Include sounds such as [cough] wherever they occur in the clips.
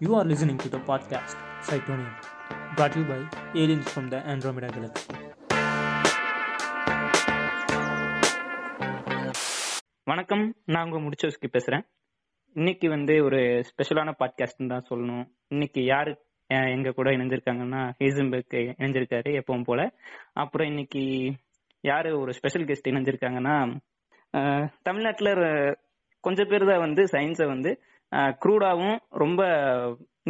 You are listening to the podcast Cytonium, brought to you by aliens from the Andromeda Galaxy. வணக்கம். நான் உங்க முடிச்சோஸ்கி பேசுறேன். இன்னைக்கு வந்து ஒரு ஸ்பெஷலான பாட்காஸ்ட்னு தான் சொல்லணும். இன்னைக்கு யாரு எங்க கூட இணைஞ்சிருக்காங்கன்னா ஹேசன்பர்க் இணைஞ்சிருக்காரு எப்பவும் போல. அப்புறம் இன்னைக்கு யாரு ஒரு ஸ்பெஷல் கெஸ்ட் இணைஞ்சிருக்காங்கன்னா அஹ், தமிழ்நாட்டுல கொஞ்ச கொஞ்சம் பேர் தான் வந்து சயின்ஸை வந்து க்ரூடாவும் ரொம்ப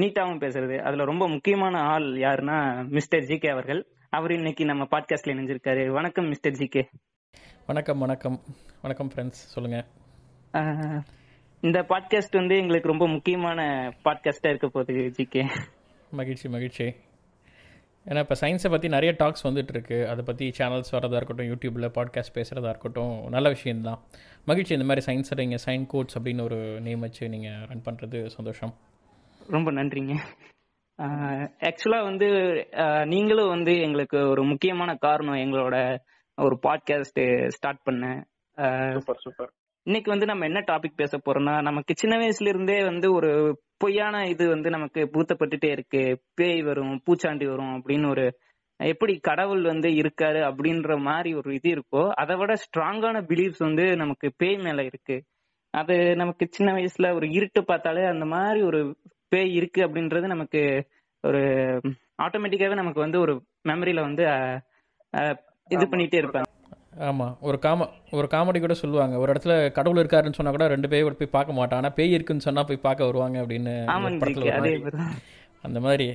நீட்டாவும் பேசுறது. அதுல ரொம்ப முக்கியமான ஆள் யாருன்னா மிஸ்டர் ஜி கே அவர்கள். அவர் இன்னைக்கு நம்ம பாட்காஸ்ட்ல இணைஞ்சிருக்காரு. வணக்கம் மிஸ்டர் ஜி கே வணக்கம் வணக்கம். வணக்கம் ஃப்ரெண்ட்ஸ் சொல்லுங்கள் ஆஹ் இந்த பாட்காஸ்ட் வந்து எங்களுக்கு ரொம்ப முக்கியமான பாட்காஸ்டா இருக்க போகுது ஜிகே மகிழ்ச்சி மகிழ்ச்சி. ஏன்னா இப்போ சயின்ஸை பற்றி நிறைய டாக்ஸ் வந்துட்டு இருக்கு அதை பற்றி சேனல்ஸ் வரதா இருக்கட்டும் யூடியூப்பில் பாட்காஸ்ட் பேசுகிறதா இருக்கட்டும் நல்ல விஷயம்தான். மகிழ்ச்சி இந்த மாதிரி சயின்ஸை நீங்கள் சைன் கோட்ஸ் அப்படின்னு ஒரு நேம் வச்சு நீங்கள் ரன் பண்ணுறது சந்தோஷம். ரொம்ப நன்றிங்க. ஆக்சுவலா வந்து நீங்களும் வந்து எங்களுக்கு ஒரு முக்கியமான காரணம் எங்களோட ஒரு பாட்காஸ்ட் ஸ்டார்ட் பண்ண. Super super. இன்னைக்கு வந்து நம்ம என்ன டாபிக் பேச போறோம்னா நமக்கு சின்ன வயசுல இருந்தே வந்து ஒரு பொய்யான இது வந்து நமக்கு பூத்தப்பட்டுட்டே இருக்கு. பேய் வரும் பூச்சாண்டி வரும் அப்படின்னு ஒரு எப்படி கடவுள் வந்து இருக்காரு அப்படின்ற மாதிரி ஒரு இது இருக்கோ அதை விட ஸ்ட்ராங்கான பிலீஃப்ஸ் வந்து நமக்கு பேய் மேல இருக்கு. அது நமக்கு சின்ன வயசுல ஒரு இருட்டு பார்த்தாலே அந்த மாதிரி ஒரு பேய் இருக்கு அப்படின்றது நமக்கு ஒரு ஆட்டோமேட்டிக்காவே நமக்கு வந்து ஒரு மெமரியில வந்து இது பண்ணிட்டே இருப்பாங்க. ஆமாம் ஒரு காம ஒரு காமெடி கூட சொல்லுவாங்க. ஒரு இடத்துல கடவுள் இருக்காருன்னு சொன்னால் கூட ரெண்டு பேர் போய் பார்க்க மாட்டான் ஆனால் பேய் இருக்குன்னு சொன்னால் போய் பார்க்க வருவாங்க அப்படின்னு படத்துல. அந்த மாதிரி.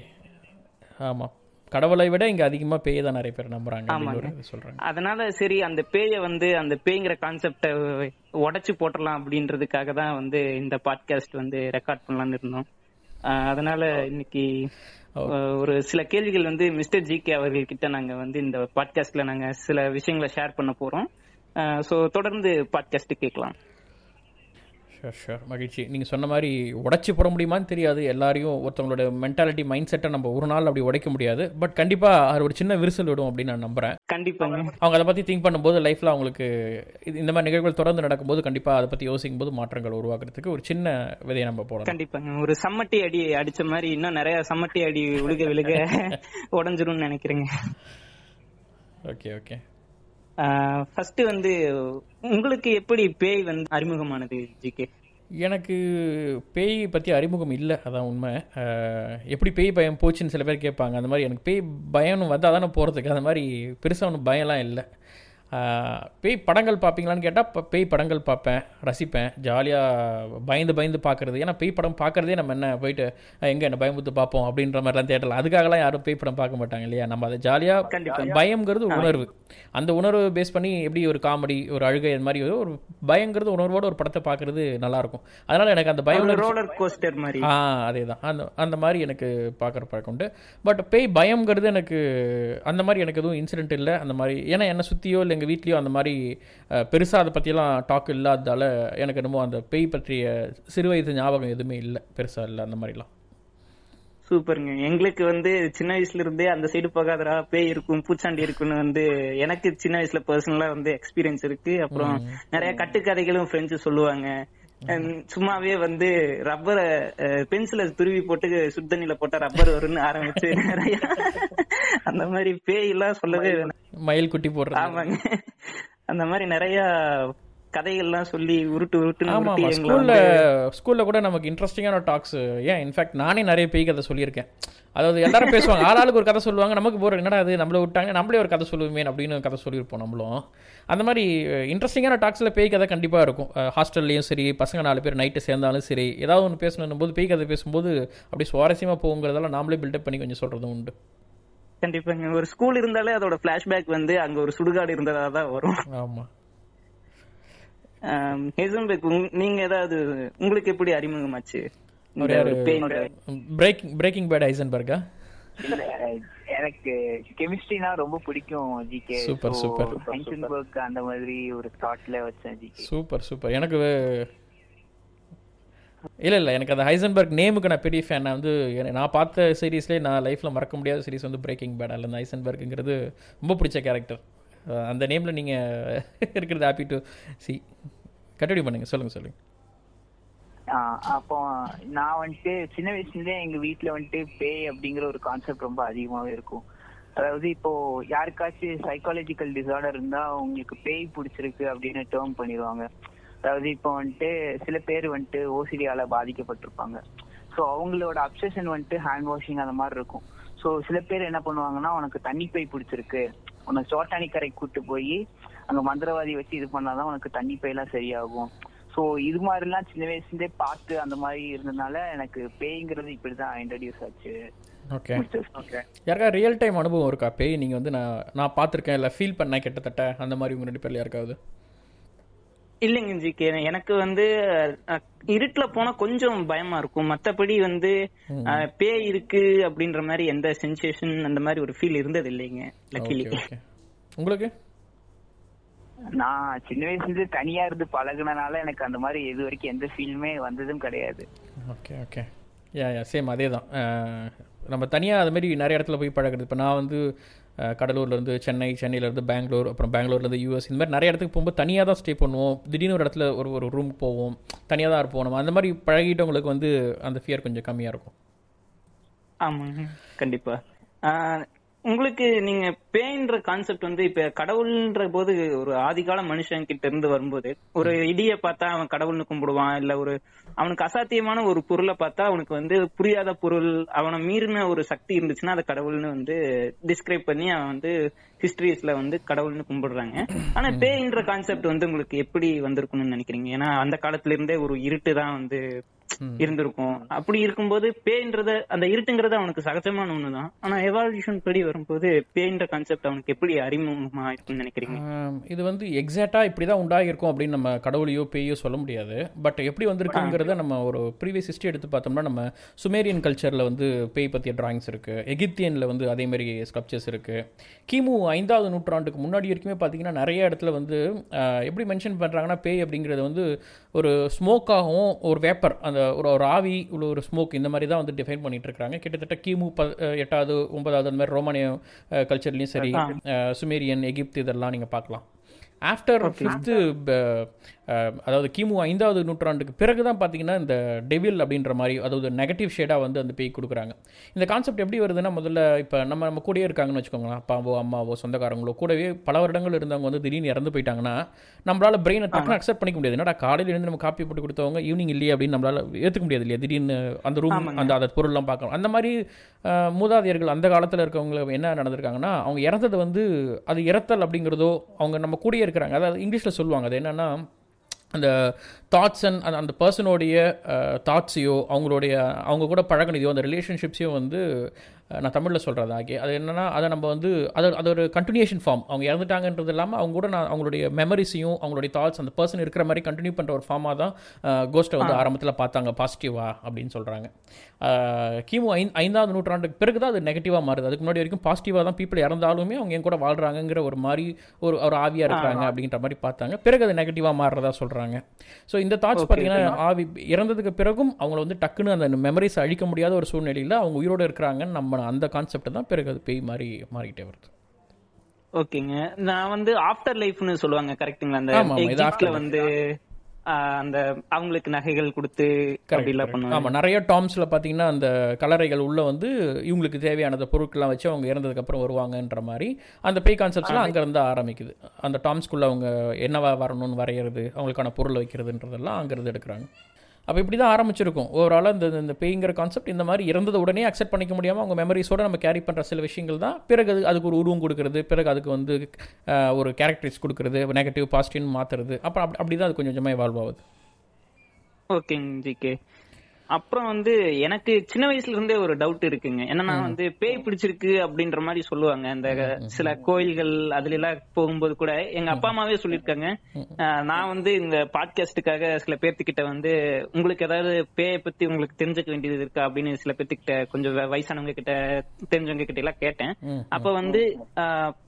ஆமாம் கடவுளை விட இங்கே அதிகமாக பேய் தான் நிறைய பேர் நம்புறாங்க சொல்கிறாங்க அதனால சரி அந்த பேய வந்து அந்த பேய்ங்கிற கான்செப்ட உடைச்சு போட்டுடலாம் அப்படின்றதுக்காக தான் வந்து இந்த பாட்காஸ்ட் வந்து ரெக்கார்ட் பண்ணலாம்னு இருந்தோம். அதனால இன்னைக்கு Oh. ஒரு சில கேள்விகள் வந்து மிஸ்டர் ஜி கே அவர்கள் கிட்ட நாங்க வந்து இந்த பாட்காஸ்ட்ல நாங்க சில விஷயங்களை ஷேர் பண்ண போறோம். சோ தொடர்ந்து பாட்காஸ்ட் கேட்கலாம். ஷோர் ஷோர் மகிழ்ச்சி. நீங்கள் சொன்ன மாதிரி உடைச்சி போட முடியுமான்னு தெரியாது. எல்லாரையும் ஒருத்தவங்களோட மென்டாலிட்டி மைண்ட் செட்டை நம்ம ஒரு நாள் அப்படி உடைக்க முடியாது. பட் கண்டிப்பாக அது ஒரு சின்ன விரிசல் விடும் அப்படின்னு நான் நம்புகிறேன் கண்டிப்பாங்க. அவங்க அதை பற்றி திங்க் பண்ணும்போது லைஃப்பில் அவங்களுக்கு இது இந்த மாதிரி நிகழ்வுகள் தொடர்ந்து நடக்கும்போது கண்டிப்பாக அதை பற்றி யோசிக்கும் போது மாற்றங்கள் உருவாக்குறதுக்கு ஒரு சின்ன விதையை நம்ம போடலாம் கண்டிப்பாங்க. ஒரு சம்மட்டி அடி அடிச்ச மாதிரி இன்னும் நிறைய சம்மட்டி அடி விழுக [laughs] விழுக உடஞ்சிரும்னு நினைக்கிறேங்க. ஓகே ஓகே ஃபர்ஸ்ட் வந்து உங்களுக்கு எப்படி பேய் வந்து அறிமுகமானது ஜிகே எனக்கு பேய் பற்றி அறிமுகம் இல்லை அதான் உண்மை. எப்படி பேய் பயம் போச்சுன்னு சில பேர் கேட்பாங்க. அந்த மாதிரி எனக்கு பேய் பயம்னு வந்தால் தானே போகிறதுக்கு அந்த மாதிரி பெருசாக ஒன்றும் பயம்லாம் இல்லை. பேய் படங்கள் பார்ப்பீங்களான்னு கேட்டால் பேய் படங்கள் பார்ப்பேன் ரசிப்பேன் ஜாலியாக பயந்து பயந்து பார்க்குறது. ஏன்னா பேய் படம் பார்க்குறதே நம்ம என்ன போயிட்டு எங்கே என்ன பயமுத்து பார்ப்போம்? அப்படின்ற மாதிரிலாம் தேட்டலாம் அதுக்காகலாம் யாரும் பேய் படம் பார்க்க மாட்டாங்க இல்லையா? நம்ம அதை ஜாலியாக ஒரு உணர்வு. அந்த உணர்வு பேஸ் பண்ணி எப்படி ஒரு காமெடி ஒரு அழுகை அந்த மாதிரி ஒரு பயங்கிறது உணர்வோட ஒரு படத்தை பார்க்கறது நல்லா இருக்கும் அதனால எனக்கு அந்த பயம் ரோலர் கோஸ்டர் மாதிரி. ஆ அதே தான் அந்த அந்த மாதிரி எனக்கு பார்க்குற பழக்கம் உண்டு. பட் பேய் பயம்ங்கிறது எனக்கு அந்த மாதிரி எனக்கு எதுவும் இன்சிடென்ட் இல்லை. அந்த மாதிரி ஏன்னா என்னை சுற்றியோ இல்லை எங்கள் வீட்லேயோ அந்த மாதிரி பெருசாக அதை பற்றியெல்லாம் டாக் இல்லாததால எனக்கு என்னமோ அந்த பேய் பற்றிய சிறு வயது ஞாபகம் எதுவுமே இல்லை. பெருசாக இல்லை அந்த மாதிரிலாம். சூப்பருங்க. எங்களுக்கு வந்து சின்ன வயசுல இருந்தே அந்த சைடு போகாதடா பேய் இருக்கும் பூச்சாண்டி இருக்குன்னு வந்து எனக்கு சின்ன வயசுல பர்சனலா வந்து எக்ஸ்பீரியன்ஸ் இருக்கு. அப்புறம் நிறைய கட்டுக்கதைகளும் ஃப்ரெண்ட்ஸ் சொல்லுவாங்க. சும்மாவே வந்து ரப்பரை பென்சில துருவி போட்டு சுத்தண்ணில போட்டா ரப்பர் வரும்னு ஆரம்பிச்சு நிறைய அந்த மாதிரி பேய் எல்லாம் சொல்லவே வேணாம். மயில் குட்டி போடுறது. ஆமாங்க. அந்த மாதிரி நிறைய கதைகள்லாம் சொல்லி உருட்டு உருட்டி ஸ்கூல்ல ஸ்கூல்ல கூட நமக்கு இன்ட்ரெஸ்டிங்கான டாக்ஸ் ஏன் இன்ஃபேக்ட் நானே நிறைய பேய் கதை சொல்லியிருக்கேன். அதாவது எல்லாரும் பேசுவாங்க. ஆளாளுக்கு ஒரு கதை சொல்லுவாங்க. நமக்கு போற என்னடா அது நம்மள விட்டாங்க. நம்மளே ஒரு கதை சொல்லுவோமே அப்படின்னு கதை சொல்லியிருப்போம் நம்மளும். அந்த மாதிரி இன்ட்ரெஸ்டிங்கான டாக்ஸில் பேய் கதை கண்டிப்பாக இருக்கும். ஹாஸ்டல்லையும் சரி பசங்க நாலு பேர் நைட்டு சேர்ந்தாலும் சரி ஏதாவது ஒன்று பேசணும் போது பேய் கதை பேசும்போது அப்படி சுவாரஸ்யமாக போகுங்கிறதெல்லாம் நாமளே பில்டப் பண்ணி கொஞ்சம் சொல்கிறதும் உண்டு. கண்டிப்பாங்க. ஒரு ஸ்கூல் இருந்தாலே அதோட பிளாஷ்பேக் வந்து அங்க ஒரு சுடுகாடு இருந்ததா தான் வரும். ஆமாம் ஹேசன்பெக் நீங்க ஏதாவது உங்களுக்கு எப்படி அறிமுகமாச்சு? பிரேக்கிங் பிரேக்கிங் பேட் ஐசன்பர்கா? எனக்கு கெமிஸ்ட்ரினா ரொம்ப பிடிக்கும் ஜிகே Super, super. ஹைசன்பர்க் அந்த மாதிரி ஒரு தாட்ல வச்சேன் ஜிகே சூப்பர் சூப்பர். எனக்கு இல்லை இல்லை எனக்கு அந்த ஹைசன்பர்க் நேமுக்கு நான் பெரிய ஃபேன் நான் வந்து நான் பார்த்த சீரீஸ்லேயே நான் லைஃப்பில் மறக்க முடியாத சீரிஸ் வந்து பிரேக்கிங் பேட் அல்ல அந்த ஹைசன்பர்க்குங்கிறது ரொம்ப பிடிச்ச கேரக்டர் அந்த நேமில் நீங்கள் இருக்கிறது ஹாப்பி டு சி கண்டினியூ பண்ணுங்க சொல்லுங்க சொல்லுங்க. ஆஹ் அப்போ நான் வந்துட்டு சின்ன வயசுல இருந்தே எங்க வீட்டுல வந்துட்டு பேய் அப்படிங்கிற ஒரு கான்செப்ட் ரொம்ப அதிகமாவே இருக்கும். அதாவது இப்போ யாருக்காச்சும் சைக்காலஜிக்கல் டிசார்டர் இருந்தா உங்களுக்கு பேய் பிடிச்சிருக்கு அப்படின்னு டேர்ம் பண்ணிடுவாங்க. அதாவது இப்போ வந்துட்டு சில பேர் வந்துட்டு ஓசிடியால பாதிக்கப்பட்டிருப்பாங்க. ஸோ அவங்களோட அப்சஷன் வந்துட்டு ஹேண்ட் வாஷிங் அந்த மாதிரி இருக்கும். ஸோ சில பேர் என்ன பண்ணுவாங்கன்னா உனக்கு தண்ணி பை பிடிச்சிருக்கு. உனக்கு சோட்டானிக்கரை கூட்டு போய் அங்க மந்திரவாதி வச்சு இது பண்ணாதான் உனக்கு தண்ணி பையெல்லாம் சரியாகும். ஸோ இது மாதிரிலாம் சின்ன வயசுலேருந்தே பார்த்து அந்த மாதிரி இருந்ததுனால எனக்கு பேய்ங்கிறது இப்படிதான் இன்ட்ரடியூஸ் ஆச்சு. ஓகே ஓகே யாருக்கா ரியல் டைம் அனுபவம் இருக்கா? பேய் நீங்கள் வந்து நான் நான் பார்த்துருக்கேன் இல்லை ஃபீல் பண்ணேன் கிட்டத்தட்ட அந்த மாதிரி உங்கள் ரெண்டு பேர்ல யாருக்காவது? இல்லைங்க ஜிகே எனக்கு வந்து இருட்டுல போனா கொஞ்சம் பயமா இருக்கும். மத்தபடி வந்து பேய் இருக்கு அப்படின்ற மாதிரி எந்த சென்சேஷன் அந்த மாதிரி ஒரு ஃபீல் இருந்தது இல்லைங்க. லக்கிலி உங்களுக்கு? நான் சின்ன வயசுல இருந்து தனியா இருந்து பழகுனனால எனக்கு அந்த மாதிரி இது வரைக்கும் எந்த ஃபீலுமே வந்ததும் கிடையாது. Okay okay yeah yeah same அதே தான் நம்ம தனியாக அது மாதிரி நிறைய இடத்துல போய் பழகுறது. இப்போ நான் வந்து கடலூர்லேருந்து சென்னை சென்னையிலேருந்து பெங்களூர் அப்புறம் பெங்களூர்லேருந்து யூஎஸ் இந்த மாதிரி நிறைய இடத்துக்கு போகும்போது தனியாக தான் ஸ்டே பண்ணுவோம். திடீர்னு ஒரு இடத்துல ஒரு ஒரு ரூமுக்கு போவோம். தனியாக தான் இருப்போம் நம்ம. அந்த மாதிரி பழகிட்டவங்களுக்கு வந்து அந்த ஃபியர் கொஞ்சம் கம்மியாக இருக்கும். ஆமாங்க கண்டிப்பா. ஆஹ் உங்களுக்கு நீங்க பேய்ன்ற கான்செப்ட் வந்து இப்ப கடவுள்ன்ற போது ஒரு ஆதிகால மனுஷன் கிட்ட இருந்து வரும்போது ஒரு இடிய பார்த்தா அவன் கடவுள்னு கும்பிடுவான் இல்ல ஒரு அவனுக்கு அசாத்தியமான ஒரு பொருளை பார்த்தா அவனுக்கு வந்து புரியாத பொருள் அவனை மீறின ஒரு சக்தி இருந்துச்சுன்னா அதை கடவுள்னு வந்து டிஸ்கிரைப் பண்ணி அவன் வந்து ஹிஸ்டரிஸ்ல வந்து கடவுள்னு கும்பிடுறாங்க. ஆனா பேய்ன்ற கான்செப்ட் வந்து உங்களுக்கு எப்படி வந்திருக்கும்னு நினைக்கிறீங்க? ஏன்னா அந்த காலத்துல இருந்தே ஒரு இருட்டு தான் வந்து இருந்திருக்கும். அப்படி இருக்கும்போது பேய்ன்றத அந்த இருட்டுங்கிறது அவனுக்கு சகஜமான ஒண்ணுதான். ஆனா எவால்யூஷன் படி வரும்போது பேய்ன்ற கான்செப்ட் அவனுக்கு எப்படி அறிமுகமா இருக்கும்னு நினைக்கிறீங்க? இது வந்து எக்ஸாக்டாக இப்படி தான் உண்டாகிருக்கும் அப்படின்னு நம்ம கடவுளையோ பேயோ சொல்ல முடியாது. பட் எப்படி வந்திருக்குங்கிறத நம்ம ஒரு ப்ரீவியஸ் ஹிஸ்ட்ரி எடுத்து பார்த்தோம்னா நம்ம சுமேரியன் கல்ச்சரில் வந்து பேய் பற்றிய டிராயிங்ஸ் இருக்குது எகிப்தியனில் வந்து அதே மாதிரி ஸ்கல்ப்சர்ஸ் இருக்குது கிமு ஐந்தாவது நூற்றாண்டுக்கு முன்னாடி வரைக்குமே பார்த்தீங்கன்னா நிறைய இடத்துல வந்து எப்படி மென்ஷன் பண்ணுறாங்கன்னா பேய் அப்படிங்கிறது வந்து ஒரு ஸ்மோக்காகவும் ஒரு வேப்பர் அந்த ஒரு ஒரு ஆவி உள்ள ஒரு ஸ்மோக் இந்த மாதிரி தான் வந்து டிஃபைன் பண்ணிட்டு இருக்காங்க கிட்டத்தட்ட கிமு ப எட்டாவது ஒன்பதாவது அந்த மாதிரி ரோமானிய கல்ச்சர்லையும் சரி சுமேரியன் எகிப்து இதெல்லாம் நீங்கள் பார்க்கலாம். ஆஃப்டர் ஃபிஃப்த்து அதாவது கிமு ஐந்தாவது நூற்றாண்டுக்கு பிறகு தான் பார்த்தீங்கன்னா இந்த டெவில் அப்படின்ற மாதிரி அதாவது நெகட்டிவ் ஷேடாக வந்து அந்த பேய் கொடுக்குறாங்க. இந்த கான்செப்ட் எப்படி வருதுன்னா முதல்ல இப்போ நம்ம நம்ம கூடயே இருக்காங்கன்னு வச்சுக்கோங்களேன். அப்பாவோ அம்மாவோ சொந்தக்காரங்களோ கூடவே பல வருடங்கள் இருந்தவங்க வந்து திடீர்னு இறந்து போயிட்டாங்கன்னா நம்மளால பிரெயினை டக்குனு அக்செப்ட் பண்ணிக்க முடியாது. என்னடா காலையில இருந்து நம்ம காப்பி போட்டு கொடுத்தவங்க ஈவினிங் இல்லையே அப்படின்னு நம்மளால ஏற்றுக்க முடியாது இல்லையா? திடீர்னு அந்த ரூம் அந்த அந்த பொருள்லாம் பார்க்கணும் அந்த மாதிரி மூதாதையர்கள் அந்த காலத்தில் இருக்கவங்க என்ன நடந்திருக்காங்கன்னா அவங்க இறந்தது வந்து அது இறத்தல் அப்படிங்கிறதோ அவங்க நம்ம கூடயே இருக்கிறாங்க. அதாவது இங்கிலீஷில் சொல்லுவாங்க. அது என்னன்னா அந்த தாட்ஸ் அண்ட் அந்த அந்த பர்சனோடைய தாட்ஸையோ அவங்களுடைய அவங்க கூட பழகினதையோ அந்த ரிலேஷன்ஷிப்ஸையும் வந்து நான் தமிழில் சொல்கிறது ஆகி அது என்னன்னா அதை நம்ம வந்து அது அது ஒரு கண்டினியூஷன் ஃபார்ம் அவங்க இறந்துட்டாங்கன்றது இல்லாமல் அவங்க கூட நான் அவங்களுடைய மெமரிஸையும் அவங்களுடைய தாட்ஸ் அந்த பர்சன் இருக்கிற மாதிரி கண்டினியூ பண்ணுற ஒரு ஃபார்மாக தான் கோஸ்ட்டை வந்து ஆரம்பத்தில் பார்த்தாங்க பாசிட்டிவா அப்படின்னு சொல்கிறாங்க கிமு ஐந் ஐந்தாவது நூற்றாண்டுக்கு பிறகு தான் அது நெகட்டிவாக மாறுது. அதுக்கு முன்னாடி வரைக்கும் பாசிட்டிவாக தான் பீப்புள் இறந்தாலுமே அவங்க என் கூட வாழ்கிறாங்கங்கிற ஒரு மாதிரி ஒரு ஒரு ஆவியாக இருக்கிறாங்க அப்படின்ற மாதிரி பார்த்தாங்க. பிறகு அது நெகட்டிவாக மாறுறதா சொல்கிறாங்க ஸோ இந்த தாட்ஸ் பார்த்தீங்கன்னா ஆவி இறந்ததுக்கு பிறகும் அவங்கள வந்து டக்குன்னு அந்த மெமரிஸ் அழிக்க முடியாத ஒரு சூழ்நிலையில் அவங்க உயிரோடு இருக்கிறாங்கன்னு நம்ம அந்த கான்செப்ட் தான் பிறகு அது பேய் மாதிரி மாறிக்கிட்டே வருது. ஓகேங்க. நான் வந்து ஆஃப்டர் லைஃப்னு சொல்லுவாங்க கரெக்ட்டுங்களா அந்த ஆமா, ஆமா. வந்து அந்த அவங்களுக்கு நகைகள் கொடுத்து ஆமாம் நிறைய டாம்ஸில் பார்த்தீங்கன்னா அந்த கலரைகள் உள்ள வந்து இவங்களுக்கு தேவையான அந்த பொருட்கள்லாம் வச்சு அவங்க இறந்ததுக்கப்புறம் வருவாங்கன்ற மாதிரி அந்த பேய் கான்செப்ட்ஸ்லாம் அங்கேருந்து ஆரம்பிக்குது. அந்த டாம்ஸ்குள்ளே அவங்க என்னவா வரணும்னு வரைகிறது அவங்களுக்கான பொருள் வைக்கிறதுன்றதெல்லாம் அங்கேருந்து எடுக்கிறாங்க. அப்போ இப்படி தான் ஆரம்பிச்சிருக்கும் ஓவராலாக இந்த இந்த பேய்ங்கிற கான்செப்ட் இந்த மாதிரி இறந்தது உடனே அக்செப்ட் பண்ணிக்க முடியாமல் அவங்க மெமரிஸோட நம்ம கேரி பண்ணுற சில விஷயங்கள் தான் பிறகு அது அதுக்கு ஒரு உருவம் கொடுக்கறது பிறகு அதுக்கு வந்து ஒரு கேரக்டரிஸ் கொடுக்கறது நெகட்டிவ் பாசிட்டிவ்னு மாற்றுறது அப்புறம் அப்படி அப்படி தான் அது கொஞ்சம் கொஞ்சமாக இவால்வ் ஆகுது. ஓகேங்க ஜிகே அப்புறம் வந்து எனக்கு சின்ன வயசுல இருந்தே ஒரு டவுட் இருக்குங்க. என்னன்னா வந்து பேய் பிடிச்சிருக்கு அப்படின்ற மாதிரி சொல்லுவாங்க. அந்த சில கோயில்கள் அதுல எல்லாம் போகும்போது கூட எங்க அப்பா அம்மாவே சொல்லியிருக்காங்க. நான் வந்து இந்த பாட்காஸ்டுக்காக சில பேர்த்துக்கிட்ட வந்து உங்களுக்கு ஏதாவது பேயை பத்தி உங்களுக்கு தெரிஞ்சுக்க வேண்டியது இருக்கா அப்படின்னு சில பேர்த்துக்கிட்ட கொஞ்சம் வயசானவங்க கிட்ட தெரிஞ்சவங்க கிட்ட எல்லாம் கேட்டேன். அப்ப வந்து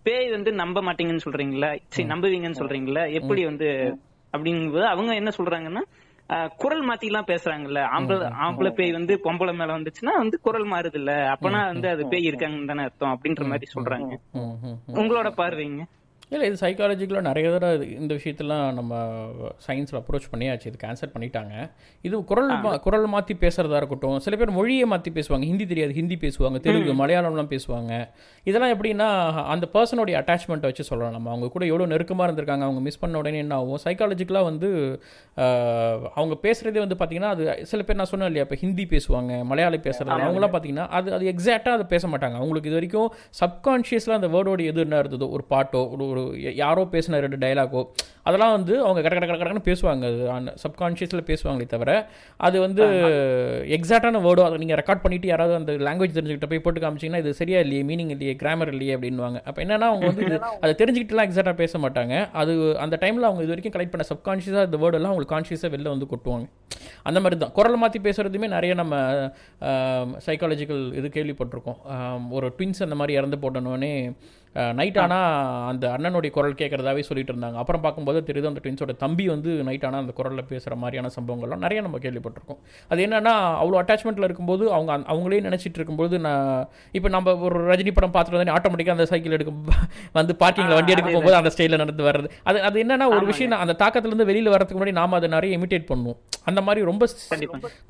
பேய் வந்து நம்ப மாட்டீங்கன்னு சொல்றீங்களா? சரி நம்புவீங்கன்னு சொல்றீங்களா? எப்படி வந்து அப்படிங்கும்போது அவங்க என்ன சொல்றாங்கன்னா குரல் மாத்தி எல்லாம் பேசுறாங்கல்ல. ஆம்பளை ஆம்பளை பேய் வந்து பொம்பளை மேல வந்துச்சுன்னா வந்து குரல் மாறுது இல்ல அப்பனா வந்து அது பேய் இருக்காங்கன்னு தானே அர்த்தம் அப்படின்ற மாதிரி சொல்றாங்க. உங்களோட பார்வைங்க? இல்லை இது சைக்காலஜிக்கலாக நிறைய தடவை இந்த விஷயத்தெல்லாம் நம்ம சயின்ஸில் அப்ரோச் பண்ணியாச்சு. இது கேன்சல் பண்ணிட்டாங்க. இது குரல் குரல் மாற்றி பேசுகிறதா இருக்கட்டும். சில பேர் மொழியை மாற்றி பேசுவாங்க. ஹிந்தி தெரியாது ஹிந்தி பேசுவாங்க தெலுங்கு மலையாளம்லாம் பேசுவாங்க. இதெல்லாம் எப்படின்னா அந்த பர்சனுடைய அட்டாச்மெண்ட்டை வச்சு சொல்லலாம் நம்ம. அவங்க கூட எவ்வளோ நெருக்கமாக இருந்திருக்காங்க அவங்க மிஸ் பண்ண உடனே என்ன ஆகும்? சைக்காலஜிக்கலாக வந்து அவங்க பேசுகிறதே வந்து பார்த்தீங்கன்னா அது சில பேர் நான் சொன்னேன் இல்லையா இப்போ ஹிந்தி பேசுவாங்க மலையாளி பேசுகிறது அவங்களாம் பார்த்தீங்கன்னா அது அது எக்ஸாக்டாக அதை பேச மாட்டாங்க. அவங்களுக்கு இது வரைக்கும் சப்கான்ஷியஸில் அந்த வேர்டோட எது என்ன இருந்ததோ ஒரு பாட்டோ ஒரு ஒரு யாரோ பேசின ரெண்டு டயலாகோ அதெல்லாம் வந்து அவங்க கட கட கட கடன்னு பேசுவாங்க. அது சப்கான்ஷியஸில் பேசுவாங்களே தவிர அது வந்து எக்ஸாக்டான வேர்டோ அதை நீங்கள் ரெக்கார்ட் பண்ணிட்டு யாராவது அந்த லாங்குவேஜ் தெரிஞ்சுக்கிட்ட போய் போட்டு காமிச்சிங்கன்னா இது சரியா இல்லையே மீனிங் இல்லையே கிராமர் இல்லையே அப்படின்வாங்க அப்போ என்னன்னா அவங்க வந்து [laughs] அதை தெரிஞ்சுக்கிட்டுலாம் எக்ஸாக்டாக பேச மாட்டாங்க. அது அந்த டைமில் அவங்க இது வரைக்கும் கலெக்ட் பண்ண சப்கான்ஷியஸாக இந்த வேர்டெல்லாம் அவங்களுக்கு கான்ஷியஸாக வெளில வந்து கொட்டுவாங்க. அந்த மாதிரி தான். குரலை மாற்றி பேசுகிறதுமே நிறைய நம்ம சைக்காலஜிக்கல் இது கேள்விப்பட்டிருக்கோம். ஒரு ட்வின்ஸ் அந்த மாதிரி இறந்து போட்டனோடனே நைட் ஆனால் அந்த அண்ணனுடைய குரல் கேட்குறதாவே சொல்லிட்டு இருந்தாங்க. அப்புறம் பார்க்கும்போது தெரியுது அந்த ட்வின்ஸோட தம்பி வந்து நைட் ஆனால் அந்த குரலில் பேசுகிற மாதிரியான சம்பவங்கள்லாம் நிறைய நம்ம கேள்விப்பட்டிருக்கோம். அது என்னன்னா அவ்வளோ அட்டாச்மெண்ட்டில் இருக்கும்போது அவங்க அவங்களே நினச்சிட்டு இருக்கும்போது நான் இப்போ நம்ம ஒரு ரஜினி படம் பார்த்துட்டு வந்து ஆட்டோமேட்டிக்காக அந்த சைக்கிள் எடுக்கும் வந்து பார்க்கிங்கில் வண்டி எடுக்க போகும்போது அந்த ஸ்டைலில் நடந்து வர்றது. அது அது என்னன்னா ஒரு விஷயம் அந்த தாக்கத்துலேருந்து வெளியில் வரதுக்கு முன்னாடி நாம அதை நிறைய இமிட்டேட் பண்ணுவோம். அந்த மாதிரி ரொம்ப.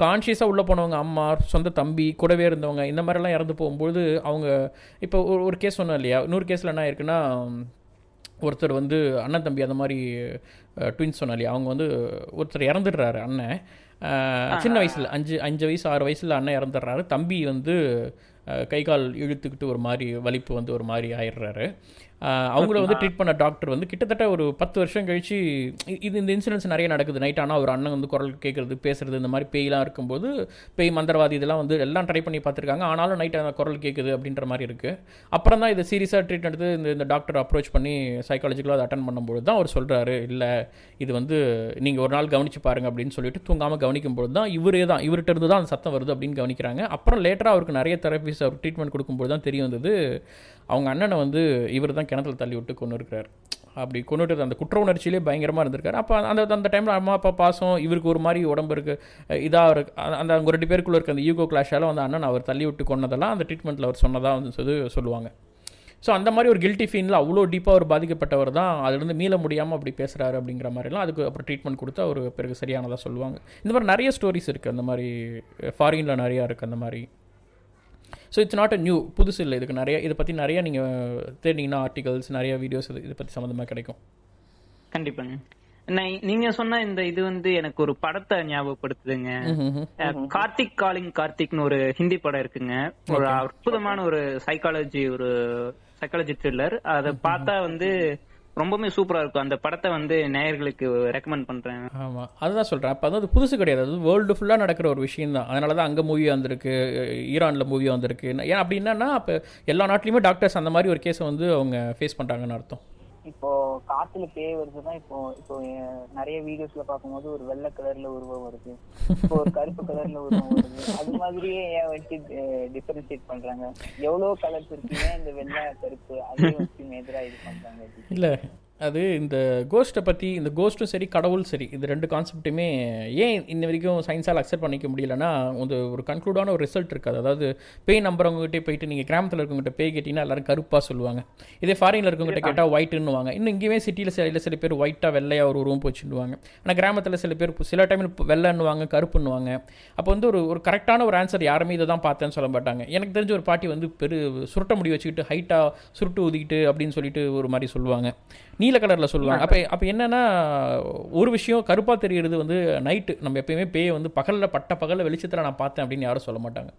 கான்ஷியஸாக உள்ளே போனவங்க அம்மா சொந்த தம்பி கூடவே இருந்தவங்க இந்த மாதிரிலாம் இறந்து போகும்போது அவங்க இப்போ ஒரு கேஸ் சொன்னோம் இல்லையா? இன்னொரு கேஸில் என்ன இருக்குன்னா ஒருத்தர் வந்து அண்ணன் தம்பி அந்த மாதிரி ட்வின்ஸ் சொன்னா இல்லையா அவங்க வந்து ஒருத்தர் இறந்துடுறாரு அண்ணன். சின்ன வயசில் அஞ்சு அஞ்சு வயசு ஆறு வயசில் அண்ணன் இறந்துடுறாரு. தம்பி வந்து கை கால் இழுத்துக்கிட்டு ஒரு மாதிரி வலிப்பு வந்து ஒரு மாதிரி ஆயிடுறாரு. அவங்கள வந்து ட்ரீட் பண்ண டாக்டர் வந்து கிட்டத்தட்ட ஒரு பத்து வருஷம் கழிச்சு இது இந்த இன்சிடென்ட்ஸ் நிறைய நடக்குது. நைட் ஆனால் ஒரு அண்ணன் வந்து குரல் கேட்கறது பேசுறது இந்த மாதிரி பேய்லாம் இருக்கும்போது பேய் மந்திரவாதி இதெல்லாம் வந்து எல்லாம் ட்ரை பண்ணி பார்த்துருக்காங்க. ஆனாலும் நைட் அந்த குரல் கேட்குது அப்படின்ற மாதிரி இருக்கு. அப்புறம் தான் இது சீரியஸாக ட்ரீட் எடுத்து இந்த இந்த டாக்டர் அப்ரோச் பண்ணி சைக்காலஜிக்கலாக அதை அட்டன் பண்ணும்போது தான் அவர் சொல்கிறாரு இல்லை இது வந்து நீங்கள் ஒரு நாள் கவனிச்சு பாருங்க அப்படின்னு சொல்லிட்டு தூங்காமல் கவனிக்கும் பொழுது தான் இவரே தான் இவர்கிட்ட இருந்து தான் அந்த சத்தம் வருது அப்படின்னு கவனிக்கிறாங்க. அப்புறம் லேட்டராக அவருக்கு நிறைய தெரபிஸ் அவர் ட்ரீட்மெண்ட் கொடுக்கும்போது தான் தெரிய வந்தது அவங்க அண்ணனை வந்து இவர் தான் கிணத்துல தள்ளி விட்டு கொண்டு இருக்கிறார் அப்படி கொண்டுட்டு அந்த குற்ற உணர்ச்சியிலே பயங்கரமாக இருந்திருக்காரு. அப்போ அந்த அந்த டைமில் அம்மா அப்பா பாசம் இவருக்கு ஒரு மாதிரி உடம்பு இருக்குது இதாக இருக்கு அந்த- அவங்க ரெண்டு பேருக்குள்ளே இருக்க அந்த யூகோ கிளாஷால் வந்து அண்ணன் அவர் தள்ளி விட்டு கொண்டதெல்லாம் அந்த ட்ரீட்மெண்ட்டில் அவர் சொன்னதாக வந்து சொல்லி சொல்லுவாங்க. ஸோ அந்த மாதிரி ஒரு கில்ட்டி ஃபீனில் அவ்வளோ டீப்பாக ஒரு பாதிக்கப்பட்டவர் தான் அதுலேருந்து மீள முடியாமல் அப்படி பேசுகிறாரு அப்படிங்கிற மாதிரிலாம் அதுக்கு அப்புறம் ட்ரீட்மெண்ட் கொடுத்து அவர் பிறகு சரியானதாக சொல்லுவாங்க. இந்த மாதிரி நிறைய ஸ்டோரிஸ் இருக்குது அந்த மாதிரி ஃபாரினில் நிறையா இருக்குது அந்த மாதிரி so it's not a new புதுசு இல்லை. இதுக்கு நிறைய இதை பற்றி நிறைய நீங்கள் தேடினீங்கன்னா ஆர்டிகல்ஸ் நிறைய வீடியோஸ் இதை பற்றி சம்மந்தமாக கிடைக்கும். கண்டிப்பாங்க. நீங்க சொன்ன இந்த இது வந்து எனக்கு ஒரு படத்தை ஞாபகப்படுத்துதுங்க. கார்த்திக் காலிங் கார்த்திக்னு ஒரு ஹிந்தி படம் இருக்குங்க. ஒரு அற்புதமான ஒரு சைக்காலஜி ஒரு சைக்காலஜி த்ரில்லர் அதை பார்த்தா வந்து ரொம்பவுமே சூப்பரா இருக்கும். அந்த படத்தை வந்து நேயர்களுக்கு ரெக்கமெண்ட் பண்றேன். ஆமாம் அதுதான் சொல்கிறேன் அப்போ அது புதுசு கிடையாது. அது வேர்ல்டு ஃபுல்லாக நடக்கிற ஒரு விஷயம் தான். அதனால தான் அங்கே மூவி வந்திருக்கு ஈரானில் மூவி வந்திருக்கு. ஏன் அப்படி என்னன்னா அப்போ எல்லா நாட்டிலையுமே டாக்டர்ஸ் அந்த மாதிரி ஒரு கேஸை வந்து அவங்க ஃபேஸ் பண்ணுறாங்கன்னு அர்த்தம். இப்போ காத்துல பேய் வருதுன்னா இப்போ இப்போ நிறைய வீடியோஸ்ல பாக்கும்போது ஒரு வெள்ளை கலர்ல உருவம் வருது. இப்போ ஒரு கருப்பு கலர்ல உருவம் வருது. அது மாதிரியே ஏன் வச்சு டிஃபரன்ஷியேட் பண்றாங்க? எவ்வளவு கலர்ஸ் இருக்குங்க இந்த வெள்ளை கருப்பு? அதையும் வச்சு மேஜரா இது பண்றாங்க. இல்ல அது இந்த கோஸ்ட்டை பற்றி இந்த கோஸ்ட்டும் சரி கடவுள் சரி இது ரெண்டு கான்செப்ட்டுமே ஏன் இன்ன வரைக்கும் சயின்ஸால் அக்செப்ட் பண்ணிக்க முடியலன்னா வந்து ஒரு கன்க்ளூடான ஒரு ரிசல்ட் இருக்காது. அதாவது பேய் நம்புறவங்ககிட்டே போயிட்டு நீங்கள் கிராமத்தில் இருக்கவங்ககிட்ட பேய் கேட்டிங்கன்னா எல்லாரும் கருப்பாக சொல்லுவாங்க. இதே ஃபாரினில் இருக்கவங்ககிட்ட கேட்டால் ஒயிட்டுன்னுவாங்க இன்னும் இங்கேயுமே சிட்டியில் சில சில பேர் ஒயிட்டாக வெள்ளையாக ஒரு உருவம் போச்சுடுவாங்க ஆனால் கிராமத்தில் சில பேர் சில டைமில் வெள்ளைன்னுவாங்க கருப்புன்னுவாங்க. அப்போ வந்து ஒரு ஒரு கரெக்டான ஒரு ஆன்சர் யாருமே இதை தான் பார்த்தேன்னு சொல்ல மாட்டாங்க. எனக்கு தெரிஞ்ச ஒரு பாட்டி வந்து பெரு சுருட்ட முடி வச்சுக்கிட்டு ஹைட்டாக சுருட்டு ஊதிக்கிட்டு அப்படின்னு சொல்லிட்டு ஒரு மாதிரி சொல்லுவாங்க. நீல கலரில் சொல்லுவாங்க. அப்போ அப்போ என்னன்னா ஒரு விஷயம் கருப்பாக தெரிகிறது வந்து நைட்டு நம்ம எப்பயுமே பேயை வந்து பகலில் பட்ட பகலில் வெளிச்சத்தில் நான் பார்த்தேன் அப்படின்னு யாரும் சொல்ல மாட்டாங்க.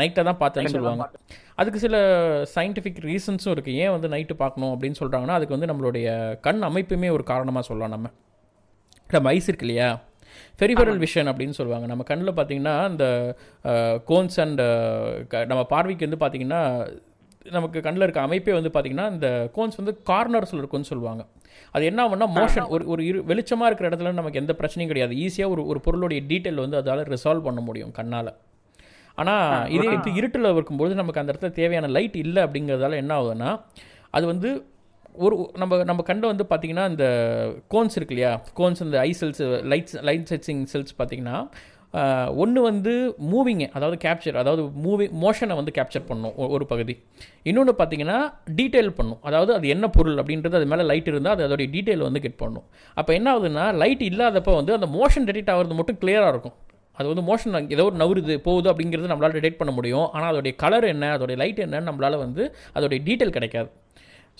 நைட்டை தான் பார்த்தேன்னு சொல்லுவாங்க. அதுக்கு சில சயின்டிஃபிக் ரீசன்ஸும் இருக்குது ஏன் வந்து நைட்டு பார்க்கணும் அப்படின்னு சொல்கிறாங்கன்னா அதுக்கு வந்து நம்மளுடைய கண் அமைப்புமே ஒரு காரணமாக சொல்லலாம் நம்ம. நம்ம ஐஸ் இருக்கு இல்லையா? ஃபெரிபரல் விஷன் அப்படின்னு சொல்லுவாங்க. நம்ம கண்ணில் பார்த்தீங்கன்னா இந்த கோன்ஸ் அண்ட் நம்ம பார்வைக்கு வந்து பார்த்தீங்கன்னா நமக்கு கண்ணில் இருக்க அமைப்பே வந்து பார்த்தீங்கன்னா இந்த கோன்ஸ் வந்து கார்னர்ஸில் இருக்கும்னு சொல்லுவாங்க. அது என்ன ஆகும்னா மோஷன் ஒரு ஒரு இரு வெளிச்சமாக இருக்கிற இடத்துல நமக்கு எந்த பிரச்சனையும் கிடையாது. ஈஸியாக ஒரு ஒரு பொருளுடைய டீட்டெயில் வந்து அதால் ரிசால்வ் பண்ண முடியும் கண்ணால். ஆனால் இதே இது இருட்டில் இருக்கும்போது நமக்கு அந்த இடத்துல தேவையான லைட் இல்லை அப்படிங்கிறதால என்ன ஆகுதுன்னா அது வந்து ஒரு நம்ம நம்ம கண்ட வந்து பார்த்தீங்கன்னா இந்த கோன்ஸ் இருக்கு இல்லையா? கோன்ஸ் இந்த eye cells lights light sensing cells பார்த்தீங்கன்னா ஒன்று வந்து மூவிங்கை அதாவது கேப்சர் அதாவது மூவி மோஷனை வந்து கேப்சர் பண்ணும் ஒரு பகுதி. இன்னொன்று பார்த்தீங்கன்னா டீட்டெயில் பண்ணும். அதாவது அது என்ன பொருள் அப்படின்றது அது மேலே லைட் இருந்தால் அது அதோடைய டீட்டெயில் வந்து கெட் பண்ணும். அப்போ என்ன ஆகுதுன்னா லைட் இல்லாதப்போ வந்து அந்த மோஷன் டெடிட் ஆகிறது மட்டும் கிளியராக இருக்கும். அது வந்து மோஷன் ஏதோ ஒரு நவருது போகுது அப்படிங்கிறது நம்மளால் டிடெக்ட் பண்ண முடியும். ஆனால் அதோடைய கலர் என்ன அதோடைய லைட் என்னன்னு நம்மளால் வந்து அதோடைய டீட்டெயில் கிடைக்காது.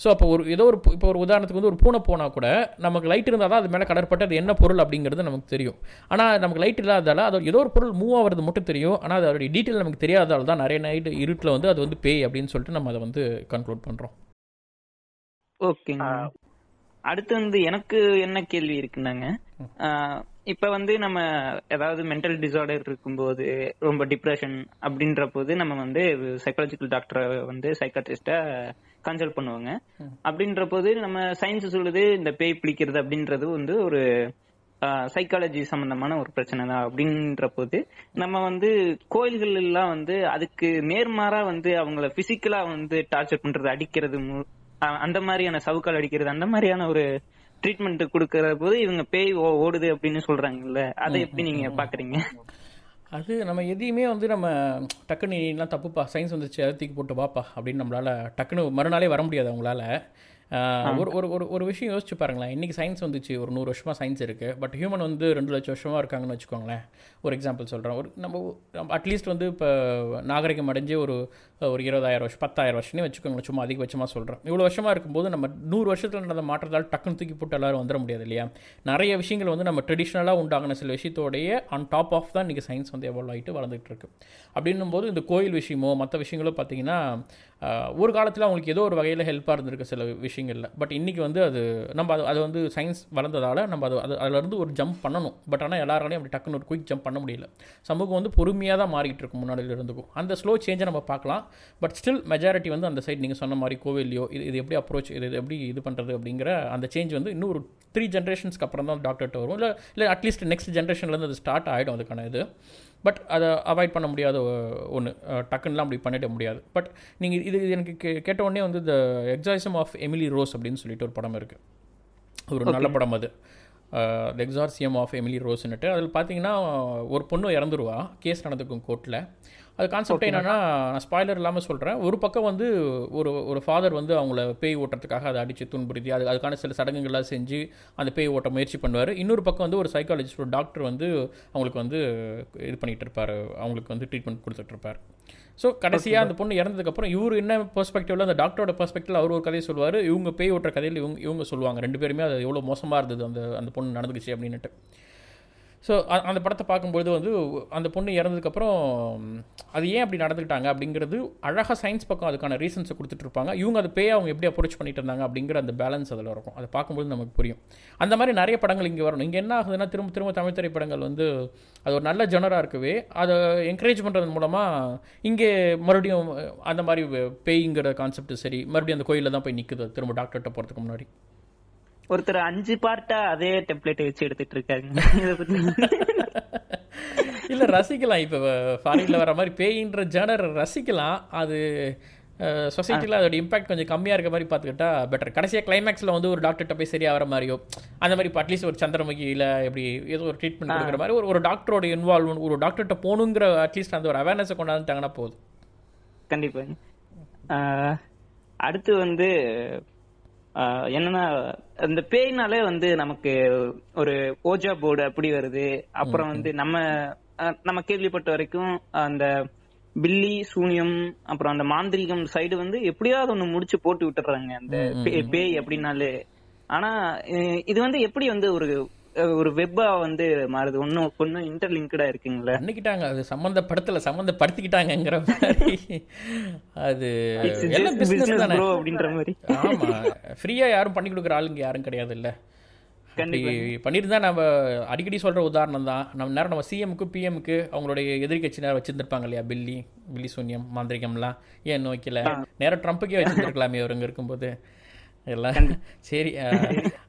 ஸோ அப்போ ஒரு ஏதோ ஒரு இப்போ ஒரு உதாரணத்துக்கு வந்து ஒரு பூனை போனால் கூட நமக்கு லைட் இருந்தால் தான் அது மேலே கடற்பட்டு அது என்ன பொருள் அப்படிங்கிறது நமக்கு தெரியும். ஆனால் நமக்கு லைட் இல்லாததால் அது ஏதோ ஒரு பொருள் மூவ் ஆகிறது மட்டும் தெரியும். ஆனால் அதோடைய டீட்டெயில் நமக்கு தெரியாததால் தான் நிறைய நைட் இருட்டில் வந்து அது வந்து பேய் அப்படின்னு சொல்லிட்டு நம்ம அதை வந்து கன்க்ளூட் பண்ணுறோம் ஓகேங்க. அடுத்து வந்து எனக்கு என்ன கேள்வி இருக்குன்னாங்க? இப்ப வந்து நம்ம ஏதாவது மென்டல் டிசார்டர் இருக்கும்போது ரொம்ப டிப்ரெஷன் அப்படின்ற போது நம்ம வந்து சைக்காலஜிக்கல் டாக்டரை வந்து சைக்காட்ரிஸ்ட கன்சல்ட் பண்ணுவாங்க. அப்படின்ற போது நம்ம சயின்ஸ் சொல்லுது இந்த பேய் பிடிக்கிறது அப்படின்றது வந்து ஒரு சைக்காலஜி சம்பந்தமான ஒரு பிரச்சனை தான் அப்படின்ற போது நம்ம வந்து கோயில்கள் எல்லாம் வந்து அதுக்கு நேர்மாறா வந்து அவங்கள பிசிக்கலா வந்து டார்ச்சர் பண்றது அடிக்கிறது அந்த மாதிரியான சவுக்கால் அடிக்கிறது அந்த மாதிரியான ஒரு ட்ரீட்மெண்ட் கொடுக்கற போது இவங்க பேய் ஓடுது அப்படின்னு சொல்றாங்கல்ல அதை எப்படி நீங்க பாக்குறீங்க? அது நம்ம எதையுமே வந்து நம்ம டக்குன்னு நீலாம் தப்புப்பா சயின்ஸ் வந்துச்சு அதை தூக்கி போட்டு வாப்பா அப்படின்னு நம்மளால டக்குன்னு மறுநாளே வர முடியாது அவங்களால. ஒரு ஒரு ஒரு ஒரு விஷயம் யோசிச்சு பாருங்களேன். இன்றைக்கி சயின்ஸ் வந்துச்சு. ஒரு நூறு வருஷமாக சயின்ஸ் இருக்குது பட் ஹியூமன் வந்து ரெண்டு லட்சம் வருஷமாக இருக்காங்கன்னு வச்சுக்கோங்களேன். ஒரு எக்ஸாம்பிள் சொல்கிறேன் ஒரு நம்ம அட்லீஸ்ட் வந்து இப்போ நாகரிகம் அடைஞ்சு ஒரு ஒரு இருபதாயிரம் வருஷம் பத்தாயிரம் வருஷம்னே வச்சுக்கோங்களேன். சும்மா அதிகபட்சமாக சொல்கிறேன் இவ்வளோ வருஷமாக இருக்கும்போது நம்ம நூறு வருஷத்தில் நடந்த மாற்றத்தால் டக்குன்னு தூக்கி போட்டு எல்லாரும் வந்துட முடியாது இல்லையா? நிறைய விஷயங்கள் வந்து நம்ம ட்ரெடிஷ்னலாக உண்டாகின சில விஷயத்தோடைய ஆன் டாப் ஆஃப் தான் இன்றைக்கி சயின்ஸ் வந்து எவால்வ் ஆகிட்டு வளர்ந்துட்டு இருக்கு. அப்படின்னும் போது இந்த கோயில் விஷயமோ மற்ற விஷயங்களோ பார்த்தீங்கன்னா ஒரு காலத்தில் அவங்களுக்கு ஏதோ ஒரு வகையில் ஹெல்ப்பாக இருந்திருக்கு சில விஷயங்களில். பட் இன்றைக்கி வந்து அது நம்ம அது அது வந்து சயின்ஸ் வளர்ந்ததால் நம்ம அது அது அதுலேருந்து ஒரு ஜம்ப் பண்ணணும். பட் ஆனால் எல்லாராலையும் அப்படி டக்குன்னு ஒரு குயிக் ஜம்ப் பண்ண முடியல. சமூகம் வந்து பொறுமையாக தான் மாறிக்கிட்டு இருக்கும் முன்னாடியில் இருந்துக்கும் அந்த ஸ்லோ சேஞ்சை நம்ம பார்க்கலாம். பட் ஸ்டில் மெஜாரிட்டி வந்து அந்த சைடு நீங்கள் சொன்ன மாதிரி கோவில்லையோ இது இது எப்படி அப்ரோச் இது இது எப்படி இது பண்ணுறது அப்படிங்கிற அந்த சேஞ்ச் வந்து இன்னும் ஒரு த்ரீ ஜென்ரேஷன்ஸ்க்கு அப்புறம் தான் டாக்டர்கிட்ட வரும். இல்லை இல்லை அட்லீஸ்ட் நெக்ஸ்ட் ஜென்ரேஷன்லேருந்து அது ஸ்டார்ட் ஆகிடும் அதுக்கான இது. பட் அதை அவாய்ட் பண்ண முடியாத ஒன்று டக்குன்னுலாம் அப்படி பண்ணிட முடியாது. பட் நீங்கள் இது எனக்கு கே- கேட்ட உடனே வந்து இந்த எக்ஸாய்சம் ஆஃப் எமிலி ரோஸ் அப்படின்னு சொல்லிட்டு ஒரு படம் இருக்குது ஒரு நல்ல படம் அது. த எக்ஸார்சியம் ஆஃப் எமிலி ரோஸ்னுட்டு அதில் பார்த்தீங்கன்னா ஒரு பொண்ணு இறந்துருவா. கேஸ் நடந்துக்கும் கோர்ட்டில் அது கான்செப்ட் என்னன்னா நான் ஸ்பாய்லர் இல்லாமல் சொல்கிறேன் ஒரு பக்கம் வந்து ஒரு ஒரு ஃபாதர் வந்து அவங்கள பேய் ஓட்டுறதுக்காக அதை அடித்து துன்புறுத்தி அது அதுக்கான சில சடங்குகள்லாம் செஞ்சு அந்த பேய் ஓட்ட முயற்சி பண்ணுவார். இன்னொரு பக்கம் வந்து ஒரு சைக்காலஜிஸ்ட் ஒரு டாக்டர் வந்து அவங்களுக்கு வந்து இது பண்ணிகிட்டு இருப்பார். அவங்களுக்கு வந்து ட்ரீட்மெண்ட் கொடுத்துட்டு இருப்பார். ஸோ கடைசியாக அந்த பொண்ணு இறந்ததுக்கப்புறம் இவர் என்ன பெர்ஸ்பெக்டிவ்ல அந்த டாக்டரோட பெர்ஸ்பெக்டிவ்ல அவர் ஒரு கதையை சொல்லுவார். இவங்க பேய் ஓட்டுற கதையில் இவங்க இவங்க சொல்லுவாங்க. ரெண்டு பேருமே அது எவ்வளோ மோசமாக இருந்தது அந்த அந்த பொண்ணு நடந்துக்குச்சு அப்படின்னுட்டு. ஸோ அந்த படத்தை பார்க்கும்பொழுது வந்து அந்த பொண்ணு இறந்ததுக்கப்புறம் அது ஏன் அப்படி நடந்துக்கிட்டாங்க அப்படிங்கிறது அழகாக சயின்ஸ் பக்கம் அதுக்கான ரீசன்ஸை கொடுத்துட்டு இருப்பாங்க இவங்க அது பேய் அவங்க எப்படி அப்ரோச் பண்ணிட்டு இருந்தாங்க அப்படிங்கிற அந்த பேலன்ஸ் அதில் இருக்கும். அதை பார்க்கும்போது நமக்கு புரியும். அந்த மாதிரி நிறைய படங்கள் இங்கே வரணும். இங்கே என்ன ஆகுதுன்னா திரும்ப திரும்ப தமிழ் திரைப்படங்கள் வந்து அது ஒரு நல்ல ஜெனராக இருக்கவே அதை என்கரேஜ் பண்ணுறது மூலமாக இங்கே மறுபடியும் அந்த மாதிரி பேய்ங்கிற கான்செப்ட் சரி மறுபடியும் அந்த கோயிலில் தான் போய் நிற்குது திரும்ப டாக்டர்கிட்ட போகிறதுக்கு முன்னாடி. ஒருத்தர் அஞ்சு பார்ட்டா அதே டெம்ப்ளேட் வச்சு எடுத்துட்டு இருக்காங்க [laughs] இல்ல ரசிக்கலாம். இப்போ ஃபாரின்ல வர மாதிரி பேயின்ற ஜேனர் ரசிக்கலாம். அது சொசைட்டியில் அதோட இம்பாக்ட் கொஞ்சம் கம்மியாக இருக்க மாதிரி பார்த்துக்கிட்டா பெட்டர் கடைசியாக கிளைமேக்ஸில் வந்து ஒரு டாக்டர்கிட்ட போய் சரியாக வர மாதிரியோ அந்த மாதிரி இப்போ அட்லீஸ்ட் ஒரு சந்திரமுகியில் எப்படி ஏதோ ஒரு ட்ரீட்மெண்ட் கொடுக்குற மாதிரி ஒரு ஒரு டாக்டரோட இன்வால்வ்மெண்ட் ஒரு டாக்டர்கிட்ட போகணுங்கிற அட்லீஸ்ட் அந்த ஒரு அவேர்னஸை கொண்டாந்துட்டாங்கன்னா போதும். கண்டிப்பாங்க ஆஹ் அடுத்து வந்து என்னன்னா இந்த பேய்னாலே வந்து நமக்கு ஒரு ஓஜா போர்டு அப்படி வருது. அப்புறம் வந்து நம்ம நம்ம கேள்விப்பட்ட வரைக்கும் அந்த பில்லி சூனியம் அப்புறம் அந்த மாந்திரிகம் சைடு வந்து எப்படியாவது ஒண்ணு முடிச்சு போட்டு விட்டுறாங்க அந்த பேய் அப்படின்னாலே. ஆனா இது வந்து எப்படி வந்து ஒரு ஒரு வெப்பா வந்து மாறுது. ஒன்னும் ஒன்னும் இன்டர்லிங்கடா இருக்குங்களா. பண்ணிக்கிட்டாங்க. அது சம்மந்தப்படுத்தல சம்மந்தப்படுத்திக்கிட்டாங்கங்கிற மாதிரி. அது எல்லாம் பிசினஸ் தானே. அப்படின்ற மாதிரி. ஆமா. ஃப்ரீயா யாரும் பண்ணி கொடுக்குற ஆளுங்க யாரும் கிடையாது இல்ல. பண்ணியிருந்தா நம்ம அடிக்கடி சொல்ற உதாரணம் தான். நம்ம நேரம் நம்ம சிஎம்க்கு பிஎம்க்கு அவங்களுடைய எதிரி கட்சி நேரம் வச்சிருந்திருப்பாங்க இல்லையா? பில்லி பில்லி சூன்யம் மாந்திரிகம்லாம். ஏன் நோக்கல? நேரம் ட்ரம்ப்புக்கே வச்சிருந்துருக்கலாமே அவருங்க இருக்கும்போது. எல்லாம் சரி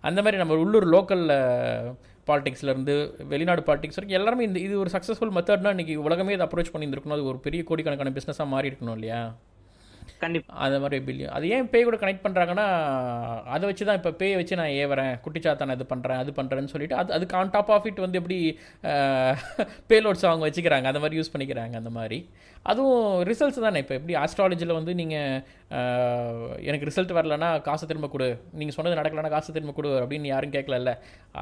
அந்த மாதிரி நம்ம உள்ளூர் லோக்கல்ல பாலிடிக்ஸ்ல இருந்து வெளிநாடு பாலிடிக்ஸ் வரைக்கும் எல்லாருமே இந்த இது ஒரு சக்ஸஸ்ஃபுல் மெத்தட்னா இன்னைக்கு உலகமே இதை அப்ரோச் பண்ணியிருந்திருக்கணும். அது ஒரு பெரிய கோடிக்கணக்கான பிஸ்னஸாக மாறி இருக்கணும் இல்லையா? கண்டிப்பா. அந்த மாதிரி பில்லியன் அது ஏன் பேய் கூட கனெக்ட் பண்ணுறாங்கன்னா அதை வச்சு தான் இப்போ பேயை வச்சு நான் ஏவறேன் குட்டிச்சாத்தான் இது பண்ணுறேன் அது பண்ணுறேன்னு சொல்லிட்டு அது அதுக்கு ஆன் டாப் ஆஃப் இட் வந்து எப்படி பேலோட்ஸ் [laughs] அவங்க வச்சுக்கிறாங்க அந்த மாதிரி யூஸ் பண்ணிக்கிறாங்க அந்த மாதிரி. அதுவும் ரிசல்ட்ஸ் தானே? இப்போ எப்படி ஆஸ்ட்ராலஜியில் வந்து நீங்கள் எனக்கு ரிசல்ட் வரலன்னா காசு திரும்ப கொடு. நீங்கள் சொன்னது நடக்கலைன்னா காசு திரும்ப கொடு அப்படின்னு யாரும் கேட்கலல்ல.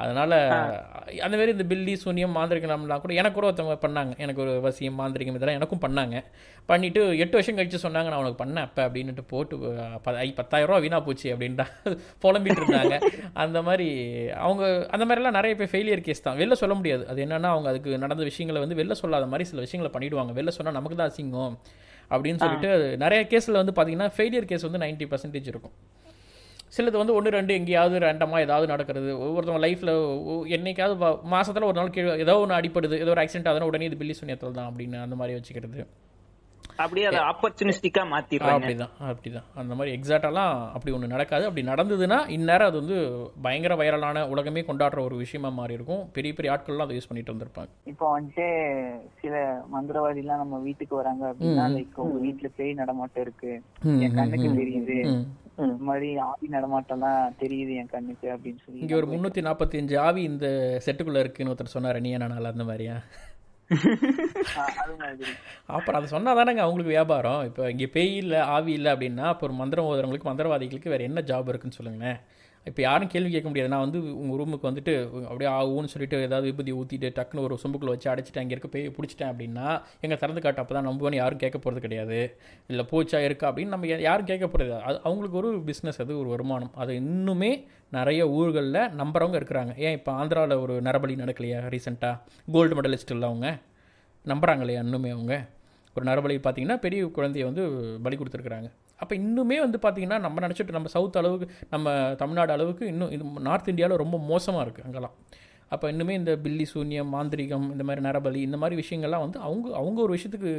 அதனால் அந்த மாதிரி இந்த பில்லி சூன்யம் மாந்திரிகம்லாம் கூட எனக்கு கூட ஒருத்தவங்க பண்ணாங்க. எனக்கு ஒரு வசியம் மாந்திரிகம் இதெல்லாம் எனக்கும் பண்ணாங்க. பண்ணிவிட்டு எட்டு வருஷம் கழிச்சு சொன்னாங்க நான் உனக்கு பண்ணேன் அப்போ அப்படின்னுட்டு போட்டு ஐ பத்தாயிரம் ரூபா வீணாக போச்சு அப்படின்ட்டா [laughs] புலம்பிட்டு இருந்தாங்க. அந்த மாதிரி அவங்க அந்த மாதிரிலாம் நிறைய பேர் ஃபெயிலியர் கேஸ் தான். வெளில சொல்ல முடியாது. அது என்னன்னா அவங்க அதுக்கு நடந்த விஷயங்களை வந்து வெளில சொல்லாத மாதிரி சில விஷயங்களை பண்ணிடுவாங்க. வெளில சொன்னால் நமக்கு தான் அசிங்கம் அப்படின்னு சொல்லிட்டு நிறைய கேஸில் வந்து பார்த்தீங்கன்னா ஃபெயிலியர் கேஸ் வந்து 90% பர்சன்டேஜ் இருக்கும். சிலது வந்து ஒன்று ரெண்டு எங்கேயாவது ரேண்டமாக ஏதாவது நடக்கிறது. ஒவ்வொருத்தவங்க லைஃப்பில் என்னைக்காவது மாசத்துல ஒரு நாள் கீழே ஏதோ ஒன்று அடிப்படுது ஏதோ ஒரு ஆக்சிடென்ட் ஆகுதுன்னா உடனே இது பில்லி சுனியத்தில் தான் அப்படின்னு அந்த மாதிரி வச்சுக்கிறது. அப்படியே அதை ஆப்பர்ச்சுனிஸ்டிக்கா மாத்திடுறாங்க. அப்படிதான் அப்படிதான். அந்த மாதிரி எக்ஸாக்டாலாம் அப்படி ஒன்று நடக்காது. அப்படி நடந்ததுன்னா இந்நேரம் அது வந்து பயங்கர வைரலான உலகமே கொண்டாடுற ஒரு விஷயமா மாறி இருக்கும் பெரிய பெரிய ஆட்கள்லாம் அதை யூஸ் பண்ணிட்டு வந்திருப்பாங்க. இப்போ வந்துட்டு சில மந்திரவாதி எல்லாம் நம்ம வீட்டுக்கு வராங்க அப்படின்னா லைக் உங்க வீட்டுல பேய் நடமாட்டம் இருக்கு. என் கண்ணுக்கு தெரியுது. மாதிரி ஆவி நடமாட்டம்லாம் தெரியுது என் கண்ணுக்கு அப்படின்னு சொல்லி இங்கே ஒரு முந்நூற்றி நாற்பத்தஞ்சு ஆவி இந்த செட்டுக்குள்ளே இருக்குன்னு ஒருத்தர் சொன்னார். நீ என்ன அந்த மாதிரியா? அப்புறம் அதை சொன்னா தானேங்க அவங்களுக்கு வியாபாரம். இப்போ இங்கே பேய் இல்லை ஆவி இல்லை அப்படின்னா அப்புறம் மந்திரம் ஓதுறவங்களுக்கு மந்திரவாதிகளுக்கு வேறு என்ன ஜாப் இருக்குன்னு சொல்லுங்களேன். இப்போ யாரும் கேள்வி கேட்க முடியாது. நான் வந்து உங்கள் ரூமுக்கு வந்துட்டு அப்படியே ஆகும்னு சொல்லிட்டு ஏதாவது விபூதி ஊற்றிட்டு டக்குன்னு ஒரு சொம்புக்குள்ள வச்சு அடைச்சிட்டு அங்கே இருக்க போய் பிடிச்சிட்டேன் அப்படின்னா எங்கள் திறந்து காட்டு அப்போ தான் நம்புவேன்னு யாரும் கேட்க போகிறது கிடையாது. இல்லை போச்சா இருக்கா அப்படின்னு நம்ம யாரும் கேட்க போகிறது அது அவங்களுக்கு ஒரு பிஸ்னஸ் அது ஒரு வருமானம். அது இன்னுமே நிறைய ஊர்களில் நம்புறவங்க இருக்கிறாங்க. ஏன் இப்போ ஆந்திராவில் ஒரு நரபலி நடக்கலையா ரீசெண்டாக கோல்டு மெடலிஸ்ட் இல்லை அவங்க நம்புகிறாங்க இல்லையா? இன்னுமே அவங்க. ஒரு நரபலி பார்த்தீங்கன்னா பெரிய குழந்தைய வந்து பலி கொடுத்துருக்குறாங்க. அப்போ இன்னுமே வந்து பார்த்தீங்கன்னா நம்ம நினச்சிட்டு நம்ம சவுத் அளவுக்கு நம்ம தமிழ்நாடு அளவுக்கு இன்னும் இது நார்த் இந்தியாவில் ரொம்ப மோசமாக இருக்குது அங்கெல்லாம். அப்போ இன்னுமே இந்த பில்லி சூன்யம் மாந்திரிகம் இந்த மாதிரி நரபலி இந்த மாதிரி விஷயங்கள்லாம் வந்து அவங்க அவங்க ஒரு விஷயத்துக்கு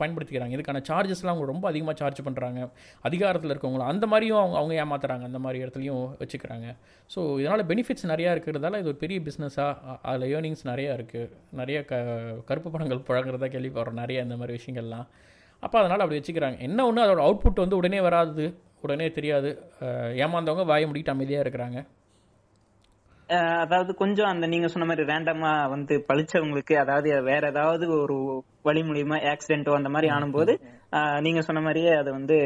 பயன்படுத்திக்கிறாங்க. இதுக்கான சார்ஜஸ்லாம் அவங்க ரொம்ப அதிகமாக சார்ஜ் பண்ணுறாங்க அதிகாரத்தில் இருக்கவங்களும் அந்த மாதிரியும் அவங்க அவங்க ஏமாத்துறாங்க. அந்த மாதிரி இடத்துலையும் வச்சுக்கிறாங்க. ஸோ இதனால் பெனிஃபிட்ஸ் நிறையா இருக்கிறதால இது ஒரு பெரிய பிஸ்னஸாக அதில் ஏர்னிங்ஸ் நிறையா இருக்குது நிறைய க கருப்பு பணங்கள் புழங்குறதா கேள்விப்படுறோம். நிறைய இந்த மாதிரி விஷயங்கள்லாம். அப்போ அதனால் அப்படி வச்சுக்கிறாங்க. என்ன ஒன்று அதோட அவுட்புட் வந்து உடனே வராது. உடனே தெரியாது. ஏமாந்தவங்க வாய முடிக்கிட்டு அமைதியாக இருக்கிறாங்க. அதாவது கொஞ்சம் அந்த நீங்க சொன்ன மாதிரி ரேண்டமா வந்து பழிச்சவங்களுக்கு அதாவது வேற ஏதாவது ஒரு வழி மூலியமா ஆக்சிடென்ட்டோ அந்த மாதிரி ஆனும்போது நீங்க சொன்ன மாதிரியே அது வந்து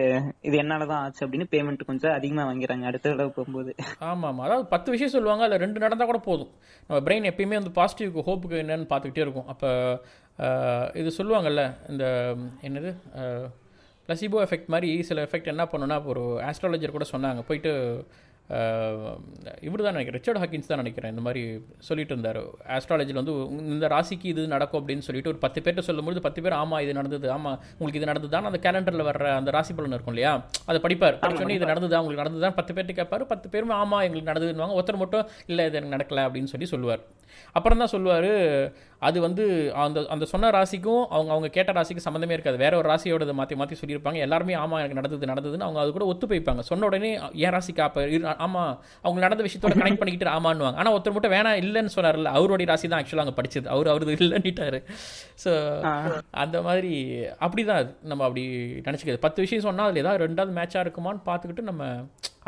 இது என்னாலதான் ஆச்சு அப்படின்னு பேமெண்ட் கொஞ்சம் அதிகமா வாங்கிறாங்க அடுத்த தடவை போகும்போது. ஆமாம். ஆமாம் அதாவது பத்து விஷயம் சொல்லுவாங்க. அதில் ரெண்டு நடந்தால் கூட போதும். நம்ம பிரெயின் எப்பயுமே வந்து பாசிட்டிவ்க்கு ஹோப்புக்கு என்னன்னு பார்த்துக்கிட்டே இருக்கும். அப்போ இது சொல்லுவாங்கல்ல இந்த என்னது பிளசிபோ எஃபெக்ட் மாதிரி சில எஃபெக்ட் என்ன பண்ணுன்னா ஒரு ஆஸ்ட்ராலஜர் கூட சொன்னாங்க. போயிட்டு இவர் தான் நினைக்கிறேன் ரிச்சர்ட் ஹாக்கின்ஸ் தான் நினைக்கிறேன் இந்த மாதிரி சொல்லிட்டு இருந்தார். ஆஸ்ட்ராலஜியில் வந்து இந்த ராசிக்கு இது நடக்கும் அப்படின்னு சொல்லிட்டு ஒரு பத்து பேர்ட்ட சொல்லும்போது பத்து பேர் ஆமாம் இது நடந்தது ஆமாம் உங்களுக்கு இது நடந்ததுதான் அந்த கேலண்டரில் வர்ற அந்த ராசி பலன் இருக்கும் இல்லையா? அதை படிப்பார். சொன்னி இது நடந்ததா? உங்களுக்கு நடந்ததுதான் பத்து பேர்ட்ட கேட்பாரு. பத்து பேரும் ஆமாம் எங்களுக்கு நடந்ததுன்னுவாங்க. ஒருத்தர் மட்டும் இல்லை இது எனக்கு நடக்கல அப்படின்னு சொல்லி சொல்லுவார். அப்புறம் தான் சொல்லுவார் அது வந்து அந்த அந்த சொன்ன ராசிக்கும் அவங்க அவங்க கேட்ட ராசிக்கும் சம்மந்தமே இருக்காது. வேற ஒரு ராசியோட மாற்றி மாற்றி சொல்லியிருப்பாங்க. எல்லாருமே ஆமாம் எனக்கு நடந்தது நடந்ததுன்னு அவங்க அது கூட ஒத்து போய்ப்பாங்க. சொன்ன உடனே என் ராசிக்கு அப்போ ஆமாம் அவங்க நடந்த விஷயத்தோட கனெக்ட் பண்ணிக்கிட்டு ஆமான்னுவாங்க. ஆனால் ஒருத்தர் மட்டும் வேணாம் இல்லைன்னு சொன்னார்ல அவருடைய ராசி தான் ஆக்சுவலாக அங்கே படிச்சது. அவர் அவரது இல்லைன்னுட்டாரு. ஸோ அந்த மாதிரி அப்படிதான் அது. நம்ம அப்படி நினச்சிக்கிறது. பத்து விஷயம் சொன்னால் அதில் ஏதாவது ரெண்டாவது மேட்சாக இருக்குமான்னு பார்த்துக்கிட்டு நம்ம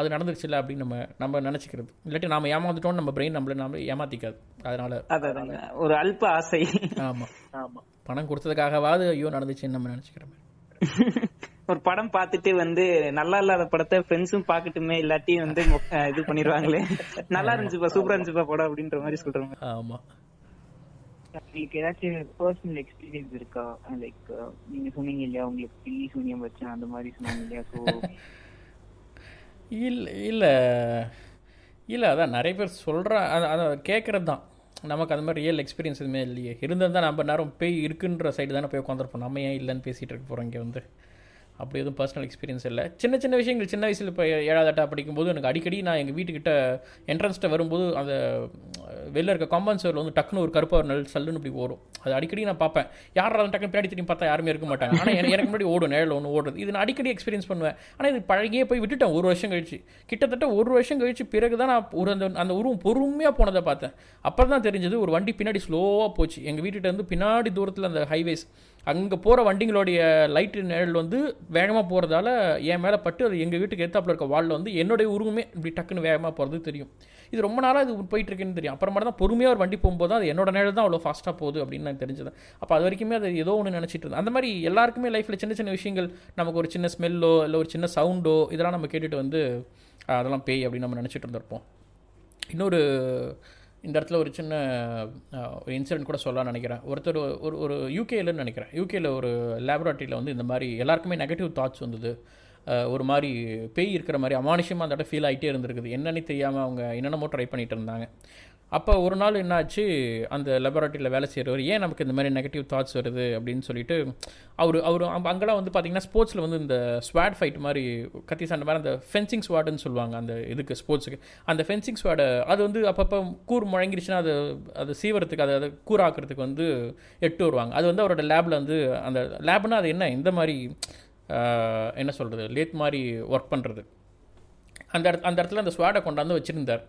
அது நடந்துருச்சுல அப்படின்னு நம்ம நம்ம நினச்சிக்கிறது. இல்லாட்டி நாம ஏமாந்துட்டோம்னு நம்ம பிரெயின் நம்மள நம்ம ஏமாத்திக்காது. அதனால அதான் ஒரு அல்ப ஆசை. ஆமாம் ஆமா. பணம் கொடுத்ததுக்காகவாது ஐயோ நடந்துச்சுன்னு நம்ம நினச்சிக்கிற மாதிரி. [laughs] ஒரு படம் பார்த்துட்டு வந்து நல்லா இல்லாத படத்தை ஃப்ரெண்ட்ஸும் பாக்கட்டுமே இல்லாட்டி வந்து இது பண்ணிடுவாங்களே. [laughs] நல்லா இருந்துச்சுப்பா சூப்பரா இருந்துச்சுப்பா படம் அப்படின்ற மாதிரி சொல்றாங்க ஆமாம் உங்களுக்கு ஏதாச்சும் பர்சனல் எக்ஸ்பீரியன்ஸ் இருக்கா? லைக் நீங்க சொன்னீங்க இல்லையா உங்களுக்கு பில்லி சூனியம் வச்சேன் அந்த மாதிரி சொன்னாங்க இல்லையா? ஸோ [laughs] இல்லை இல்லை. இல்லை அதான் நிறைய பேர் சொல்கிறா அதை கேட்குறது தான். நமக்கு அந்த மாதிரி ரியல் எக்ஸ்பீரியன்ஸ் எதுவுமே இல்லையே. இருந்தால் தான் நம்ம நேரம் போய் இருக்குன்ற சைடு தானே போய் உட்காந்துருப்போம் நம்ம ஏன் இல்லைன்னு பேசிகிட்டு இருக்க போகிறோம் இங்கே வந்து? அப்படி எதுவும் பர்சனல் எக்ஸ்பீரியன்ஸ் இல்லை. சின்ன சின்ன விஷயங்கள் சின்ன வயசில் இப்போ ஏழாவது எட்டா படிக்கும்போது எனக்கு அடிக்கடி நான் எங்கள் வீட்டுக்கிட்ட என்ட்ரன்ஸ்ட்ட வரும்போது அந்த வெளில இருக்க காம்பவுண்ட் சேரில் வந்து டக்குன்னு ஒரு கருப்பாக நெல் சல்லுன்னு இப்படி ஓடும். அது அடிக்கடி நான் பார்ப்பேன். யாராவது அதை டக்குன்னு பின்னாடி திரும்பி பார்த்தா யாருமே இருக்க மாட்டாங்க. ஆனால் எனக்கு முன்னாடி ஓடும் நேரில் ஒன்று ஓடுறது. இது நான் அடிக்கடி எக்ஸ்பீரியன்ஸ் பண்ணுவேன். ஆனால் இது பழகியே போய் விட்டுட்டேன். ஒரு வருஷம் கழிச்சு. கிட்டத்தட்ட ஒரு வருஷம் கழிச்சு பிறகு தான் நான் ஒரு அந்த அந்த உருவம் பொறுமையாக போனதை பார்த்தேன். அப்புறம் தான் தெரிஞ்சது ஒரு வண்டி பின்னாடி ஸ்லோவாக போச்சு. எங்கள் வீட்டுகிட்ட இருந்து பின்னாடி தூரத்தில் அந்த ஹைவேஸ் அங்கே போகிற வண்டிங்களுடைய லைட்டு நிழல் வந்து வேகமாக போகிறதால என் மேலே பட்டு அது எங்கள் வீட்டுக்கு எத்தாப்புல இருக்க வாலில் வந்து என்னுடைய உருவமே இப்படி டக்குன்னு வேகமாக போகிறது தெரியும். இது ரொம்ப நாளாக இது போயிட்டுருக்குன்னு தெரியும். அப்புறமா தான் பொறுமையாக ஒரு வண்டி போகும்போது அது என்னோட நிழல் தான் அவ்வளோ ஃபாஸ்ட்டாக போகுது அப்படின்னு நான் தெரிஞ்சது. அப்போ அது வரைக்குமே அது ஏதோ ஒன்று நினச்சிட்டு இருந்தேன். அந்த மாதிரி எல்லாருக்குமே லைஃப்பில் சின்ன சின்ன விஷயங்கள் நமக்கு ஒரு சின்ன ஸ்மெல்லோ இல்லை ஒரு சின்ன சவுண்டோ இதெல்லாம் நம்ம கேட்டுட்டு வந்து அதெல்லாம் பேய் அப்படின்னு நம்ம நினச்சிட்டு இருந்திருப்போம். இன்னொரு இந்த இடத்துல ஒரு சின்ன ஒரு இன்சிடென்ட் கூட சொல்லலாம்னு நினைக்கிறேன். ஒருத்தர் ஒரு ஒரு யூகேலன்னு நினைக்கிறேன். யூகேயில் ஒரு லேபரேட்டரியில் வந்து இந்த மாதிரி எல்லாருக்குமே நெகட்டிவ் தாட்ஸ் வந்தது. ஒரு மாதிரி பேய் இருக்கிற மாதிரி அமானுஷமாக அந்த இடம் ஃபீல் ஆகிட்டே இருந்திருக்குது. என்னன்னு தெரியாமல் அவங்க என்னென்னமோ ட்ரை பண்ணிகிட்டு இருந்தாங்க. அப்போ ஒரு நாள் என்னாச்சு? அந்த லெபரட்டரியில் வேலை செய்கிறவர் ஏன் நமக்கு இந்த மாதிரி நெகட்டிவ் தாட்ஸ் வருது? அப்படின்னு சொல்லிட்டு அவர் அவர் அங்கெல்லாம் வந்து பார்த்தீங்கன்னா ஸ்போர்ட்ஸில் வந்து இந்த ஸ்வாட் ஃபைட் மாதிரி கத்தி சண்டை மாதிரி அந்த ஃபென்சிங் ஸ்வாடுன்னு சொல்லுவாங்க அந்த இதுக்கு ஸ்போர்ட்ஸுக்கு அந்த ஃபென்சிங் ஸ்வாடை அது வந்து அப்பப்போ கூர் முழங்கிருச்சுன்னா அது அது சீவரத்துக்கு அதை அதை கூறாக்கிறதுக்கு வந்து எட்டு வருவாங்க. அது வந்து அவரோட லேபில் வந்து அந்த லேப்னா அது என்ன? இந்த மாதிரி என்ன சொல்கிறது லேத் மாதிரி ஒர்க் பண்ணுறது அந்த இடத்து அந்த இடத்துல அந்த ஸ்வாடை கொண்டாந்து வச்சுருந்தார்.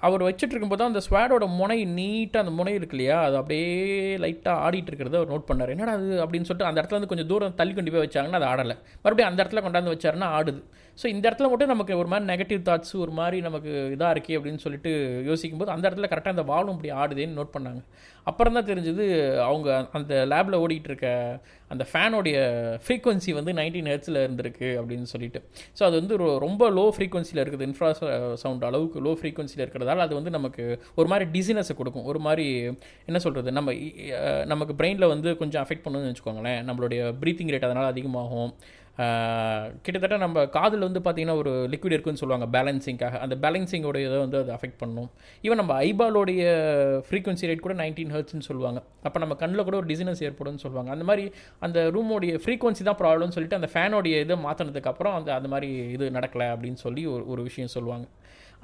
அவர் வச்சுட்டு போது தான் அந்த ஸ்வாடோட முனை நீட்டாக அந்த முனை இருக்கு இல்லையா? அது அப்படியே லைட்டாக ஆடிட்டு இருக்கிறத அவர் நோட் பண்ணார். என்னடா அது அப்படின்னு சொல்லிட்டு அந்த இடத்துல வந்து கொஞ்சம் தூரம் தள்ளி கொண்டு போய் வச்சாங்கன்னா அது ஆடலை. மறுபடியும் அந்த இடத்துல கொண்டாந்து வச்சாருன்னா ஆடுது. ஸோ இந்த இடத்துல மட்டும் நமக்கு ஒரு மாதிரி நெகட்டிவ் தாட்ஸ் ஒரு மாதிரி நமக்கு இதாக இருக்கே அப்படின்னு சொல்லிட்டு யோசிக்கும் போது அந்த இடத்துல கரெக்டாக அந்த வாலும் இப்படி ஆடுதேன்னு நோட் பண்ணாங்க. அப்புறம் தான் தெரிஞ்சது அவங்க அந்த லேபில் ஓடிட்டு இருக்க அந்த ஃபேனோடைய ஃப்ரீக்வன்சி வந்து நைன்டீன் ஹெர்ட்ஸில் இருந்திருக்கு அப்படின்னு சொல்லிட்டு. ஸோ அது வந்து ரொ- ரொம்ப லோ ஃப்ரீக்வன்சியில் இருக்குது இன்ஃப்ரா சவுண்ட் அளவுக்கு லோ ஃப்ரீக்வன்சியில் இருக்கிறதால அது வந்து நமக்கு ஒரு மாதிரி டிசினஸை கொடுக்கும். ஒரு மாதிரி என்ன சொல்கிறது நம்ம நமக்கு பிரெயினில் வந்து கொஞ்சம் அஃபெக்ட் பண்ணணும்னு வச்சுக்கோங்களேன். நம்மளுடைய ப்ரீத்திங் ரேட் அதனால் அதிகமாகும். கிட்டத்தட்ட நம்ம காதில் வந்து பார்த்திங்கன்னா ஒரு லிக்விட் இருக்குன்னு சொல்லுவாங்க பேலன்சிங்காக அந்த பேலன்சிங்கோட இதை வந்து அது அஃபெக்ட் பண்ணும். ஈவன் நம்ம ஐபாலோடைய ஃப்ரீக்குவன்சி ரேட் கூட நைன்டீன் ஹர்ட்ஸ்னு சொல்லுவாங்க. அப்போ நம்ம கண்ணில் கூட ஒரு டிசினஸ் ஏற்படும்னு சொல்லுவாங்க. அந்த மாதிரி அந்த ரூமோடைய ஃப்ரீக்குவன்சி தான் ப்ராப்ளம்னு சொல்லிட்டு அந்த ஃபேனோடைய இதை மாற்றினதுக்கப்புறம் அந்த அந்த மாதிரி இது நடக்கலை அப்படின்னு சொல்லி ஒரு ஒரு விஷயம் சொல்லுவாங்க.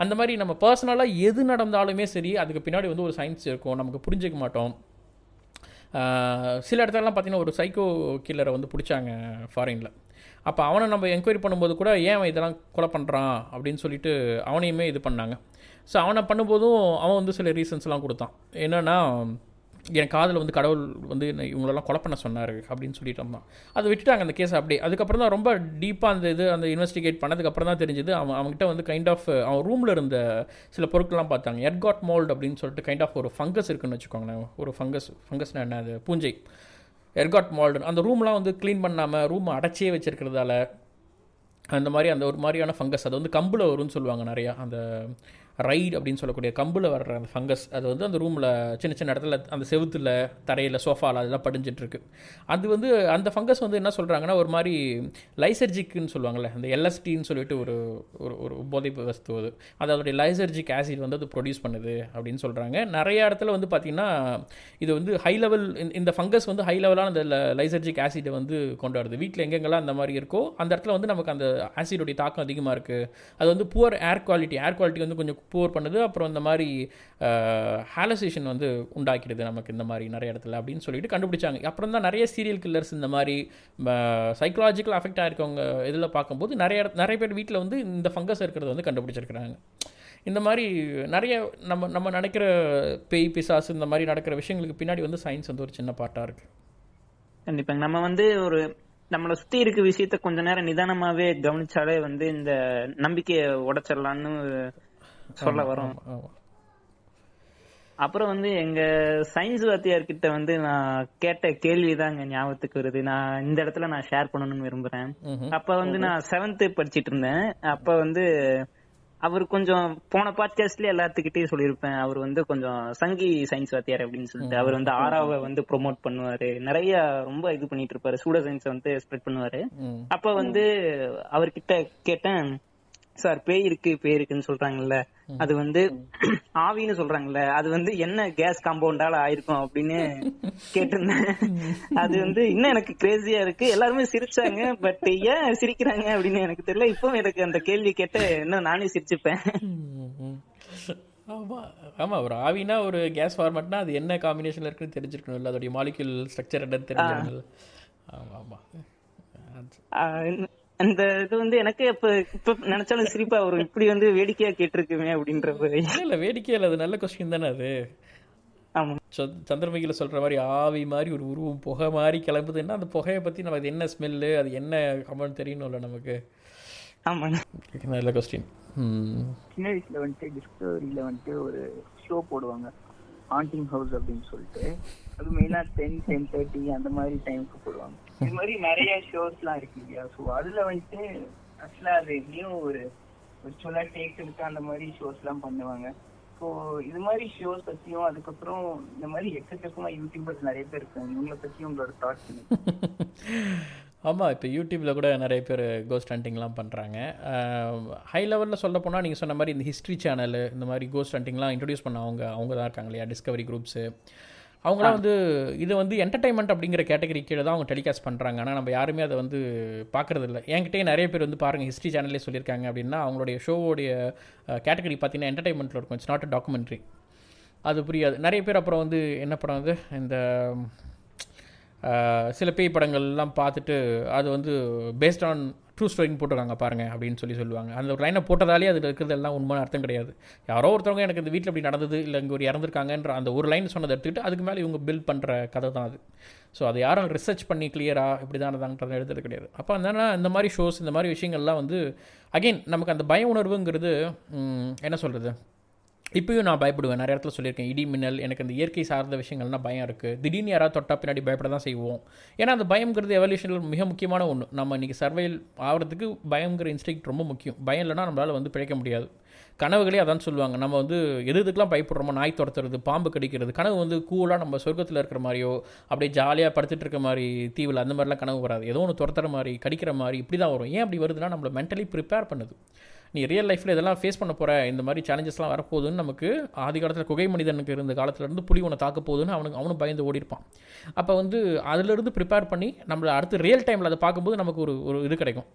அந்த மாதிரி நம்ம பர்சனலாக எது நடந்தாலுமே சரி அதுக்கு பின்னாடி வந்து ஒரு சயின்ஸ் இருக்கும். நமக்கு புரிஞ்சுக்க மாட்டோம். சில இடத்துலலாம் பார்த்தீங்கன்னா ஒரு சைக்கோ கில்லரை வந்து பிடிச்சாங்க ஃபாரினில் அப்போ அவனை நம்ம என்கொயரி பண்ணும்போது கூட ஏன் அவன் இதெல்லாம் கொலை பண்ணுறான் அப்படின்னு சொல்லிட்டு அவனையுமே இது பண்ணாங்க. ஸோ அவனை பண்ணும்போதும் அவன் வந்து சில ரீசன்ஸ்லாம் கொடுத்தான். என்னென்னா என் காதில் வந்து கடவுள் வந்து இவங்களெல்லாம் கொலை பண்ண சொன்னார் அப்படின்னு சொல்லிட்டு இருந்தான். அதை விட்டுட்டாங்க அந்த கேஸ் அப்படியே. அதுக்கப்புறம் தான் ரொம்ப டீப்பாக அந்த இது அந்த இன்வெஸ்டிகேட் பண்ணதுக்கப்புறம் தான் தெரிஞ்சது அவன் அவன்கிட்ட வந்து கைண்ட் ஆஃப் அவன் ரூமில் இருந்த சில பொருட்கள்லாம் பார்த்தாங்க. எர்காட் மோல்ட் அப்படின்னு சொல்லிட்டு கைண்ட் ஆஃப் ஒரு ஃபங்கஸ் இருக்குன்னு வச்சுக்கோங்களேன். ஒரு ஃபங்கஸ் ஃபங்கஸ்னா என்ன அது? பூஞ்சை. எர்காட் மால்டு அந்த ரூம்லாம் வந்து க்ளீன் பண்ணாமல் ரூம் அடைச்சே வச்சிருக்கிறதால அந்த மாதிரி அந்த ஒரு மாதிரியான ஃபங்கஸ் அது வந்து கம்பில் வரும்னு சொல்லுவாங்க நிறையா அந்த ரைட் அப்படின்னு சொல்லக்கூடிய கம்பில் வர்ற அந்த ஃபங்கஸ் அது வந்து அந்த ரூமில் சின்ன சின்ன இடத்துல அந்த செவுத்துல தரையில் சோஃபாவில் அதெல்லாம் படிஞ்சிட்ருக்கு அது வந்து அந்த ஃபங்கஸ் வந்து என்ன சொல்கிறாங்கன்னா ஒரு மாதிரி லைசர்ஜிக்குன்னு சொல்லுவாங்கள்ல அந்த எல்எஸ்டின்னு சொல்லிட்டு ஒரு ஒரு ஒரு போதை வஸ்து அது. அது அதோடைய லைசர்ஜிக் ஆசிட் வந்து அது ப்ரொடியூஸ் பண்ணுது அப்படின்னு சொல்கிறாங்க நிறைய இடத்துல வந்து பார்த்திங்கன்னா இது வந்து ஹை லெவல் இந்த ஃபங்கஸ் வந்து ஹை லெவலான அந்த லைசர்ஜிக் ஆசிடை வந்து கொண்டாடுது. வீட்டில் எங்கெங்கெல்லாம் அந்த மாதிரி இருக்கோ அந்த இடத்துல வந்து நமக்கு அந்த ஆசிடோடைய தாக்கம் அதிகமாக இருக்குது அது வந்து poor air quality air quality வந்து கொஞ்சம் போர் பண்ணுது. அப்புறம் இந்த மாதிரி ஹாலசேஷன் வந்து உண்டாக்கிடுது நமக்கு இந்த மாதிரி நிறைய இடத்துல அப்படின்னு சொல்லிட்டு கண்டுபிடிச்சாங்க. அப்புறம் தான் நிறைய சீரியல் கில்லர்ஸ் இந்த மாதிரி சைக்கலாஜிக்கல் அஃபெக்ட் ஆகிருக்கவங்க இதில் பார்க்கும்போது நிறைய நிறைய பேர் வீட்டில் வந்து இந்த ஃபங்கஸ் இருக்கிறத வந்து கண்டுபிடிச்சிருக்கிறாங்க. இந்த மாதிரி நிறைய நம்ம நம்ம நினைக்கிற பேய் பிசாசு இந்த மாதிரி நடக்கிற விஷயங்களுக்கு பின்னாடி வந்து சயின்ஸ் வந்து ஒரு சின்ன பார்ட்டாக இருக்குது கண்டிப்பாங்க. நம்ம வந்து ஒரு நம்மளை சுத்தி இருக்க விஷயத்த கொஞ்ச நேரம் நிதானமாவே கவனிச்சாலே வந்து இந்த நம்பிக்கையை உடைச்சிடலான்னு சொல்ல வரோம். அப்புறம் வந்து எங்க சயின்ஸ் வாத்தியார்கிட்ட வந்து நான் கேட்ட கேள்விதாங்க ஞாபகத்துக்கு வருது. நான் இந்த இடத்துல நான் ஷேர் பண்ணணும்னு விரும்புறேன். அப்ப வந்து நான் செவன்த் படிச்சிட்டு இருந்தேன். அப்ப வந்து அவர் கொஞ்சம் போன பாட்காஸ்ட்லயே எல்லாத்துக்கிட்டையும் சொல்லியிருப்பேன். அவர் வந்து கொஞ்சம் சங்கி சயின்ஸ் வாத்தியார் அப்படின்னு சொல்லிட்டு அவர் வந்து ஆறாவை வந்து ப்ரோமோட் பண்ணுவாரு. நிறைய ரொம்ப இது பண்ணிட்டு இருப்பாரு. சூட சயின்ஸ் வந்து ஸ்ப்ரெட் பண்ணுவாரு. அப்ப வந்து அவர்கிட்ட கேட்டேன். சார் பேய் இருக்கு பேய் இருக்குன்னு சொல்றாங்கல்ல. அது வந்து [clears throat] ஆவின்னு சொல்றாங்கல்ல. அது வந்து என்ன கேஸ் காம்பவுண்டால ஆயிருக்கும் அப்படின்னு [laughs] கேட்டிருந்தேன். அது வந்து இன்னும் எனக்கு கிரேசியா இருக்கு. எல்லாருமே சிரிச்சாங்க. பட் ஏன் சிரிக்கிறாங்க அப்படின்னு எனக்கு தெரியல. இப்போ எனக்கு அந்த கேள்வி கேட்ட இன்னும் நானே சிரிச்சுப்பேன். ஆமா ஆமா. ஒரு ஆவினா ஒரு கேஸ் ஃபார்மட்னா அது என்ன காம்பினேஷன்ல இருக்குன்னு தெரிஞ்சிருக்கணும்ல அதோடைய மாலிகுல் ஸ்ட்ரக்சர் என்னன்னு தெரிஞ்சிருக்கணும் ஆமா ஆமா. அது- ஆஹ் அந்த இது வந்து எனக்கு இப்ப இப்ப நினைச்சாலும் சிரிப்பா வரும். இப்படி வந்து வேடிக்கையா கேட்டிருக்குமே அப்படின்ற ஒரு இல்ல இல்ல வேடிக்கை இல்ல. அது நல்ல கொஸ்டின் தானே அது? ஆமா. சந்திரமுகியில் சொல்கிற மாதிரி ஆவி மாதிரி ஒரு உருவம் புகை மாதிரி கிளம்புதுன்னா அந்த புகையை பற்றி நம்ம அது என்ன ஸ்மெல்லு அது என்ன கமெண்ட் தெரியணும்ல நமக்கு? ஆமாண்ணா. நல்ல கொஸ்டின் சின்ன வயசுல வந்துட்டு டிஸ்கவரியில வந்துட்டு ஒரு ஷோ போடுவாங்க. ஹாண்டிங் ஹவுஸ் அப்படின்னு சொல்லிட்டு அது மெயினா டென் டென் தேர்ட்டி அந்த மாதிரி டைமுக்கு போடுவாங்க. இது மாதிரி நிறைய ஷோஸ்லாம் இருக்கு இல்லையா? ஸோ அதுல வந்துட்டு ஆக்சுவலா அது எப்படியும் ஒரு விர்ச்சுவலா டேக் எடுத்து அந்த மாதிரி ஷோஸ்லாம் பண்ணுவாங்க. ஸோ இது மாதிரி ஷோஸ் பத்தியும் அதுக்கப்புறம் இந்த மாதிரி எக்கச்சக்கமா யூடியூபர்ஸ் நிறைய பேர் இருக்காங்க. இவங்களை பத்தி உங்களோட தாட்ஸ் [laughs] ஆமாம் இப்போ யூடியூப்பில் கூட நிறைய பேர் கோஸ்ட் ஹண்டிங்லாம் பண்ணுறாங்க ஹை லெவலில் சொல்ல போனால் நீங்கள் சொன்ன மாதிரி இந்த ஹிஸ்ட்ரி சேனல் இந்த மாதிரி கோஸ்ட் ஹண்டிங்லாம் இன்ட்ரடியூஸ் பண்ண அவங்க அவங்க தான் இருக்காங்க இல்லையா? டிஸ்கவரி குரூப்ஸு அவங்களாம் வந்து இது வந்து என்டர்டைன்மெண்ட் அப்படிங்கிற கேட்டகரி கீழே தான் அவங்க டெலிகாஸ்ட் பண்ணுறாங்க ஆனால் நம்ம யாருமே அதை வந்து பார்க்குறது இல்லை. என்கிட்டயே நிறைய பேர் வந்து பாருங்கள் ஹிஸ்ட்ரி சேனல்லே சொல்லியிருக்காங்க அப்படின்னா அவங்களுடைய ஷோவோடைய கேட்டகரி பார்த்தீங்கன்னா என்டர்டைன்மெண்ட்டில் இருக்கும். இட்ஸ் நாட் அ டாக்குமெண்ட்ரி அது புரியாது. நிறைய பேர் அப்புறம் வந்து என்ன படம் வந்து இந்த சில பேய் படங்கள்லாம் பார்த்துட்டு அது வந்து பேஸ்ட் ஆன் ட்ரூ ஸ்டோரின்னு போட்டிருக்காங்க பாருங்கள் அப்படின்னு சொல்லி சொல்லுவாங்க. அந்த ஒரு லைனை போட்டதாலே அதில் இருக்கிறதெல்லாம் உண்மையான அர்த்தம் கிடையாது. யாரோ ஒருத்தவங்க எனக்கு இந்த வீட்டில் இப்படி நடந்தது இல்லை இங்கே ஒரு இறந்துருக்காங்கன்ற அந்த ஒரு லைன் சொன்னதை எடுத்துக்கிட்டு அதுக்கு மேலே இவங்க பில்ட் பண்ணுற கதை தான் அது. ஸோ அதை யாரும் ரிசர்ச் பண்ணி கிளியராக இப்படி தானதான்றதை எடுத்தது கிடையாது. அப்போ என்னன்னா இந்த மாதிரி ஷோஸ் இந்த மாதிரி விஷயங்கள்லாம் வந்து அகைன் நமக்கு அந்த பய உணர்வுங்கிறது என்ன சொல்கிறது இப்பயும் நான் பயப்படுவேன். நிறைய இடத்துல சொல்லியிருக்கேன் இடி மின்னல் எனக்கு அந்த இயற்கை சார்ந்த விஷயங்கள்லாம் பயம் இருக்குது திடீர்னு யாராவது தொட்டா பின்னாடி பயப்பட தான் செய்வோம். ஏன்னா அந்த பயம்ங்கிறது எவல்யூஷனில் மிக முக்கியமான ஒன்று நம்ம இன்றைக்கி சர்வைல் ஆகிறதுக்கு பயங்கிற இன்ஸ்டிக்ட் ரொம்ப முக்கியம். பயம் இல்லைனா நம்மளால் வந்து பிழைக்க முடியாது. கனவுகளே அதான் சொல்லுவாங்க. நம்ம வந்து எது இதுக்கெலாம் பயப்படுறோமோ நாய் துரத்துறது பாம்பு கடிக்கிறது கனவு வந்து கூலாக நம்ம சொர்க்கத்தில் இருக்கிற மாதிரியோ அப்படியே ஜாலியாக படுத்துட்டு இருக்க மாதிரி தீவில் அந்த மாதிரிலாம் கனவு வராது. ஏதோ ஒன்று துரத்துற மாதிரி கடிக்கிற மாதிரி இப்படி தான் வரும். ஏன் அப்படி வருதுன்னா நம்மளை மென்டலி ப்ரிப்பேர் பண்ணுது. நீ ரியல் லைஃப்பில் இதெல்லாம் ஃபேஸ் பண்ண போகிற இந்த மாதிரி சேலஞ்சஸ்லாம் வரப்போகுதுன்னு நமக்கு ஆதி காலத்தில் குகை மனிதனுக்கு இருந்த காலத்துலேருந்து புலி உன்னை தாக்க போகுதுன்னு அவனுக்கு அவனும் பயந்து ஓடிருப்பான் அப்போ வந்து அதிலிருந்து ப்ரிப்பேர் பண்ணி நம்மளை அடுத்து ரியல் டைமில் அதை பார்க்கும்போது நமக்கு ஒரு ஒரு இது கிடைக்கும்.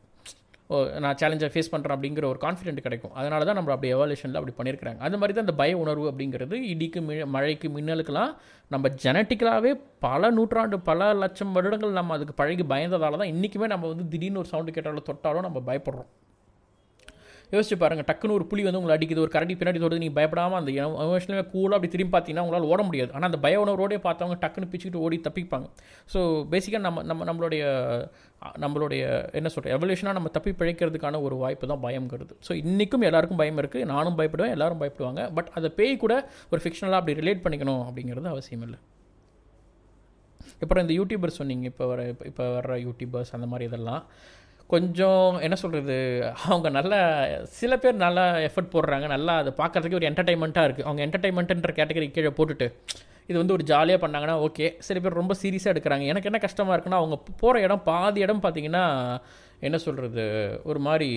ஓ நான் சேலஞ்சை ஃபேஸ் பண்ணுறேன் அப்படிங்கிற ஒரு கான்ஃபிடென்ட் கிடைக்கும். அதனால தான் நம்ம அப்படி எவாலுஷனில் அப்படி பண்ணியிருக்கிறாங்க. அந்த மாதிரி தான் இந்த பய உணர்வு அப்படிங்கிறது இடிக்கு மி மழைக்கு மின்னலுக்கெல்லாம் நம்ம ஜெனட்டிக்கலாகவே பல நூற்றாண்டு பல லட்சம் வருடங்கள் நம்ம அதுக்கு பழகி பயந்ததால தான் இன்றைக்குமே நம்ம வந்து திடீர்னு ஒரு சவுண்டு கேட்டாலும் தொட்டாலும் நம்ம பயப்படுறோம். யோசிச்சு பாருங்க டக்குன்னு ஒரு புலி வந்து உங்களை அடிக்குது ஒரு கரடி பின்னாடி தொடுது நீங்கள் பயப்படாமல் அந்த எமோஷனலாக கூலாக அப்படி திரும்பி பார்த்தீங்கன்னா உங்களால் ஓட முடியாது. ஆனால் அந்த பய உணர்வோடய பார்த்தவங்க டக்குன்னு பிச்சுக்கிட்டு ஓடி தப்பிப்பாங்க. ஸோ பேசிக்காக நம்ம நம்ம நம்மளுடைய நம்மளுடைய என்ன சொல்கிறது எவல்யூஷனாக நம்ம தப்பி பிழைக்கிறதுக்கான ஒரு வாய்ப்பு தான் பயம்ங்கிறது. ஸோ இன்றைக்கும் எல்லாருக்கும் பயம் இருக்குது நானும் பயப்படுவேன் எல்லாரும் பயப்படுவாங்க. பட் அதை பேய் கூட ஒரு ஃபிக்ஷனலாக அப்படி ரிலேட் பண்ணிக்கணும் அப்படிங்கிறது அவசியம் இல்லை. அப்புறம் இந்த யூடியூபர் சொன்னீங்க இப்போ வர இப்போ வர்ற யூடியூபர்ஸ் அந்த மாதிரி இதெல்லாம். கொஞ்சம் என்ன சொல்கிறது அவங்க நல்லா சில பேர் நல்லா எஃபர்ட் போடுறாங்க நல்லா அதை பார்க்குறதுக்கே ஒரு என்டர்டைன்மெண்ட்டாக இருக்குது அவங்க என்டர்டைன்மெண்ட்டுன்ற கேட்டகரி கீழே போட்டுட்டு இது வந்து ஒரு ஜாலியாக பண்ணாங்கன்னா ஓகே சில பேர் ரொம்ப சீரியஸாக எடுக்கிறாங்க. எனக்கு என்ன கஷ்டமாக இருக்குன்னா அவங்க போகிற இடம் பாதி இடம் பார்த்தீங்கன்னா என்ன சொல்கிறது ஒரு மாதிரி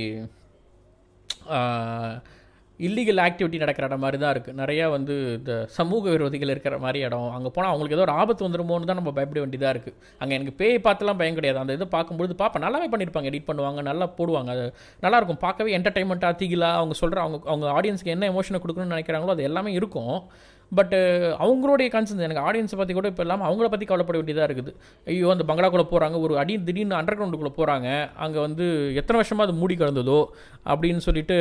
இல்லீகல் ஆக்டிவிட்டி நடக்கிற இடம் மாதிரி தான் இருக்குது நிறையா வந்து இந்த சமூக விரோதிகள் இருக்கிற மாதிரி இடம். அங்கே போனால் அவங்களுக்கு ஏதோ ஒரு ஆபத்து வந்துருமோன்னு தான் நம்ம பயப்பட வேண்டியதாக இருக்குது அங்கே எனக்கு பேய் பார்த்துலாம் பயம் கிடையாது. அந்த இதை பார்க்கும்போது பார்ப்பேன் நல்லாவே பண்ணியிருப்பாங்க எடிட் பண்ணுவாங்க நல்லா போடுவாங்க. அது நல்லாயிருக்கும் பார்க்கவே என்டர்டைன்மெண்ட்டாக திகிலாக அவங்க சொல்கிற அவங்க அவங்க ஆடியன்ஸ்க்கு என்ன எமோஷனை கொடுக்கணும்னு நினைக்கிறாங்களோ அது எல்லாமே இருக்கும். பட் அவங்களுடைய கன்சர்ன் எனக்கு ஆடியன்ஸை பற்றி கூட இப்போ இல்லாமல் அவங்கள பற்றி கவலைப்பட வேண்டியதாக இருக்குது. ஐயோ அந்த பங்களாக்குள்ளே போகிறாங்க ஒரு அடி திடீர்னு அண்டர் கிரவுண்டுக்குள்ளே போகிறாங்க அங்கே வந்து எத்தனை வருஷமாக அது மூடி கிடந்ததோ அப்படின்னு சொல்லிட்டு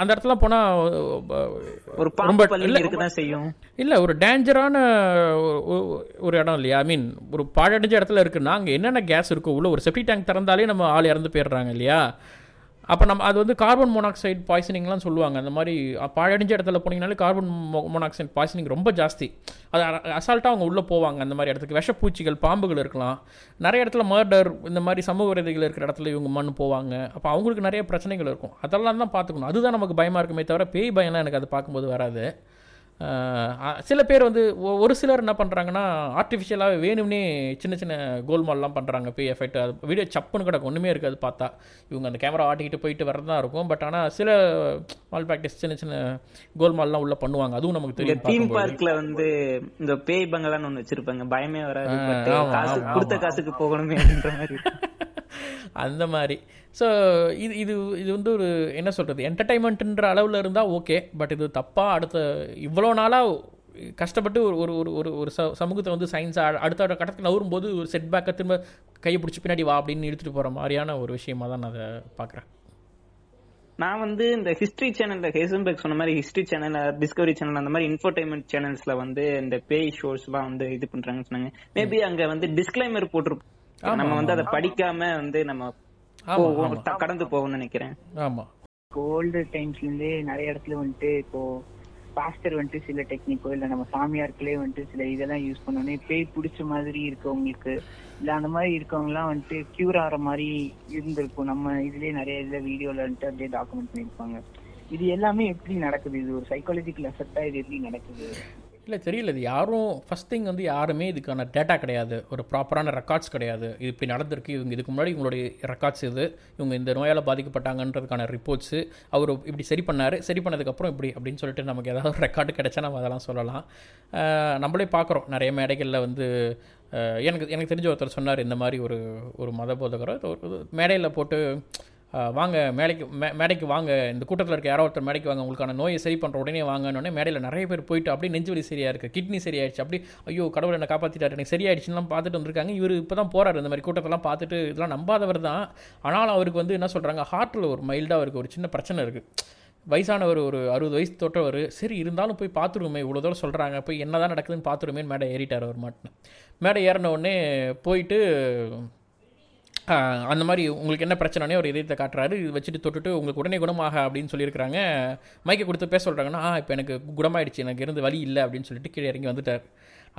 அந்த இடத்துல போனால் ஒரு ரொம்ப செய்யும். இல்லை ஒரு டேஞ்சரான ஒரு இடம் இல்லையா? ஐ மீன் ஒரு பாழடைஞ்ச இடத்துல இருக்குன்னா அங்கே என்னென்ன கேஸ் இருக்கோ உள்ள ஒரு செப்டி டேங்க் திறந்தாலே நம்ம ஆள் இறந்து போயிடுறாங்க இல்லையா? அப்போ நம்ம அது வந்து கார்பன் மோனாக்சைடு பாய்சனிங்லாம் சொல்லுவாங்க. அந்த மாதிரி பாழடைஞ்ச இடத்துல போனீங்கனாலே கார்பன் மோனாக்சைடு பாய்சனிங் ரொம்ப ஜாஸ்தி. அது அசால்ட்டாக அவங்க உள்ளே போவாங்க அந்த மாதிரி இடத்துக்கு. விஷப்பூச்சிகள் பாம்புகள் இருக்கலாம். நிறைய இடத்துல மர்டர் இந்த மாதிரி சமூக விரதிகள் இருக்கிற இடத்துல இவங்க மண் போவாங்க. அப்போ அவங்களுக்கு நிறைய பிரச்சனைகள் இருக்கும். அதெல்லாம் தான் பார்த்துக்கணும். அதுதான் நமக்கு பயமாக இருக்குமே தவிர பேய் பயம்லாம் எனக்கு அது பார்க்கும்போது வராது. சில பேர் வந்து ஒரு சிலர் என்ன பண்ணுறாங்கன்னா ஆர்டிஃபிஷியலாகவே வேணும்னே சின்ன சின்ன கோல்மால்லாம் பண்ணுறாங்க பே எஃபெக்ட் அது வீடியோ சப்புன்னு கிடக்கும் ஒன்றுமே இருக்காது பார்த்தா. இவங்க அந்த கேமரா ஆட்டிக்கிட்டு போயிட்டு வரதான் இருக்கும். பட் ஆனால் சில மால் ப்ராக்டிஸ் சின்ன சின்ன கோல்மால்லாம் உள்ள பண்ணுவாங்க. அதுவும் நமக்கு தெரியும் தீம். பார்க்ல வந்து இந்த பேய் பங்களான்னு ஒண்ணு வச்சிருப்பாங்க. பயமே வராது கொடுத்த. காசுக்கு போகணுமே அப்படின்ற மாதிரி. அந்த மாதிரி. ஸோ இது இது இது வந்து ஒரு என்ன சொல்கிறது என்டர்டைன்மெண்ட்டுன்ற அளவில் இருந்தால் ஓகே பட் இது தப்பாக அடுத்த இவ்வளோ நாளாக கஷ்டப்பட்டு ஒரு ஒரு ஒரு ஒரு ஒரு ச சமூகத்தை வந்து சயின்ஸ் அடுத்த கட்டத்தில் கட்டத்துக்கு நவரும்போது ஒரு செட் பேக்கை திரும்ப கையை பிடிச்சி பின்னாடி வா அப்படின்னு இழுத்துட்டு போகிற மாதிரியான ஒரு விஷயமா தான் நான் அதை பார்க்குறேன். நான் வந்து இந்த ஹிஸ்டரி சேனல்ல ஹேசன்பர்க் சொன்ன மாதிரி ஹிஸ்டரி சேனல் டிஸ்கவரி சேனல் அந்த மாதிரி இன்ஃபர்டைன்மெண்ட் சேனல்ஸ்ல வந்து இந்த பேய் ஷோஸ் எல்லாம் வந்து இது பண்றாங்கன்னு சொன்னாங்க. மேபி அங்க வந்து டிஸ்கிளைமர் போட்டிருப்போம். நம்ம வந்து அதை படிக்காம வந்து நம்ம கடந்து போவோம்னு நினைக்கிறேன். ஆமாம் ஓல்டு டைம்ஸ்ல இருந்தே நிறைய இடத்துல வந்துட்டு இப்போ பாஸ்டர் வந்துட்டு சில டெக்னிக்கோ இல்ல நம்ம சாமியார்களே வந்துட்டு சில இதெல்லாம் யூஸ் பண்ணோன்னே பேய் பிடிச்ச மாதிரி இருக்கவங்களுக்கு இல்ல அந்த மாதிரி இருக்கவங்க எல்லாம் வந்துட்டு கியூர் ஆகிற மாதிரி இருந்திருக்கும். நம்ம இதுலயே நிறைய இதுல வீடியோல வந்துட்டு அப்படியே டாக்குமெண்ட் பண்ணிருப்பாங்க இது எல்லாமே எப்படி நடக்குது? இது ஒரு சைக்காலஜிக்கல் எஃபெக்டா இது எப்படி நடக்குது? இல்லை தெரியல இது யாரும் ஃபஸ்ட் திங் வந்து யாருமே இதுக்கான டேட்டா கிடையாது. ஒரு ப்ராப்பரான ரெக்கார்ட்ஸ் கிடையாது. இது இப்படி நடந்திருக்கு. இவங்க இதுக்கு முன்னாடி இவங்களுடைய ரெக்கார்ட்ஸ் இது. இவங்க இந்த நோயால் பாதிக்கப்பட்டாங்கன்றதுக்கான ரிப்போர்ட்ஸு அவர் இப்படி சரி பண்ணார். சரி பண்ணதுக்கப்புறம் இப்படி அப்படின்னு சொல்லிட்டு நமக்கு ஏதாவது ஒரு ரெக்கார்டு கிடைச்சா நம்ம அதெல்லாம் சொல்லலாம். நம்மளே பார்க்குறோம். நிறைய மேடைகளில் வந்து எனக்கு எனக்கு தெரிஞ்ச ஒருத்தர் சொன்னார் இந்த மாதிரி ஒரு ஒரு மத போதகரை. ஒரு மேடையில் போட்டு வாங்க மேடைக்கு மே மேடைக்கு வாங்க. இந்த கூட்டத்தில் இருக்க யாரோ ஒருத்தர் மேடைக்கு வாங்க. உங்களுக்கான நோயை சரி பண்ணுற உடனே வாங்கன்னு மேடையில் நிறைய பேர் போயிட்டு அப்படியே நெஞ்சு வலி சரியாக இருக்குது கிட்னி சரியாயிடுச்சு. அப்படி ஐயோ கடவுள் என்னை காப்பாற்றிட்டாரு எனக்கு சரியாயிடுச்சுலாம் பார்த்துட்டு வந்திருக்காங்க. இவர் இப்போ தான் போகிறாரு இந்த மாதிரி கூட்டத்தெல்லாம் பார்த்துட்டு. இதெல்லாம் நம்பாதவர் தான். ஆனாலும் அவருக்கு வந்து என்ன சொல்கிறாங்க ஹார்ட்டில் ஒரு மைல்டாக அவருக்கு ஒரு சின்ன பிரச்சனை இருக்குது வயசானவர் ஒரு அறுபது வயசு தொட்டவர். சரி இருந்தாலும் போய் பார்த்துருவோமே. இவ்வளோ தூரம் சொல்கிறாங்க போய் என்ன தான் நடக்குதுன்னு பார்த்துருமேன்னு மேடை ஏறிட்டார் அவர் மாட்டினேன் மேடை ஏறின உடனே போயிட்டு அந்த மாதிரி உங்களுக்கு என்ன பிரச்சனைனே ஒரு இதயத்தை காட்டுறாரு. இது வச்சுட்டு தொட்டுட்டு உங்களுக்கு உடனே குணமாக அப்படின்னு சொல்லியிருக்கிறாங்க. மைக்கை கொடுத்து பேச சொல்கிறாங்கன்னா இப்போ எனக்கு குணமாயிடுச்சு. எனக்கு இருந்து வழி இல்லை. அப்படின்னு சொல்லிட்டு கீழே இறங்கி வந்துட்டார்.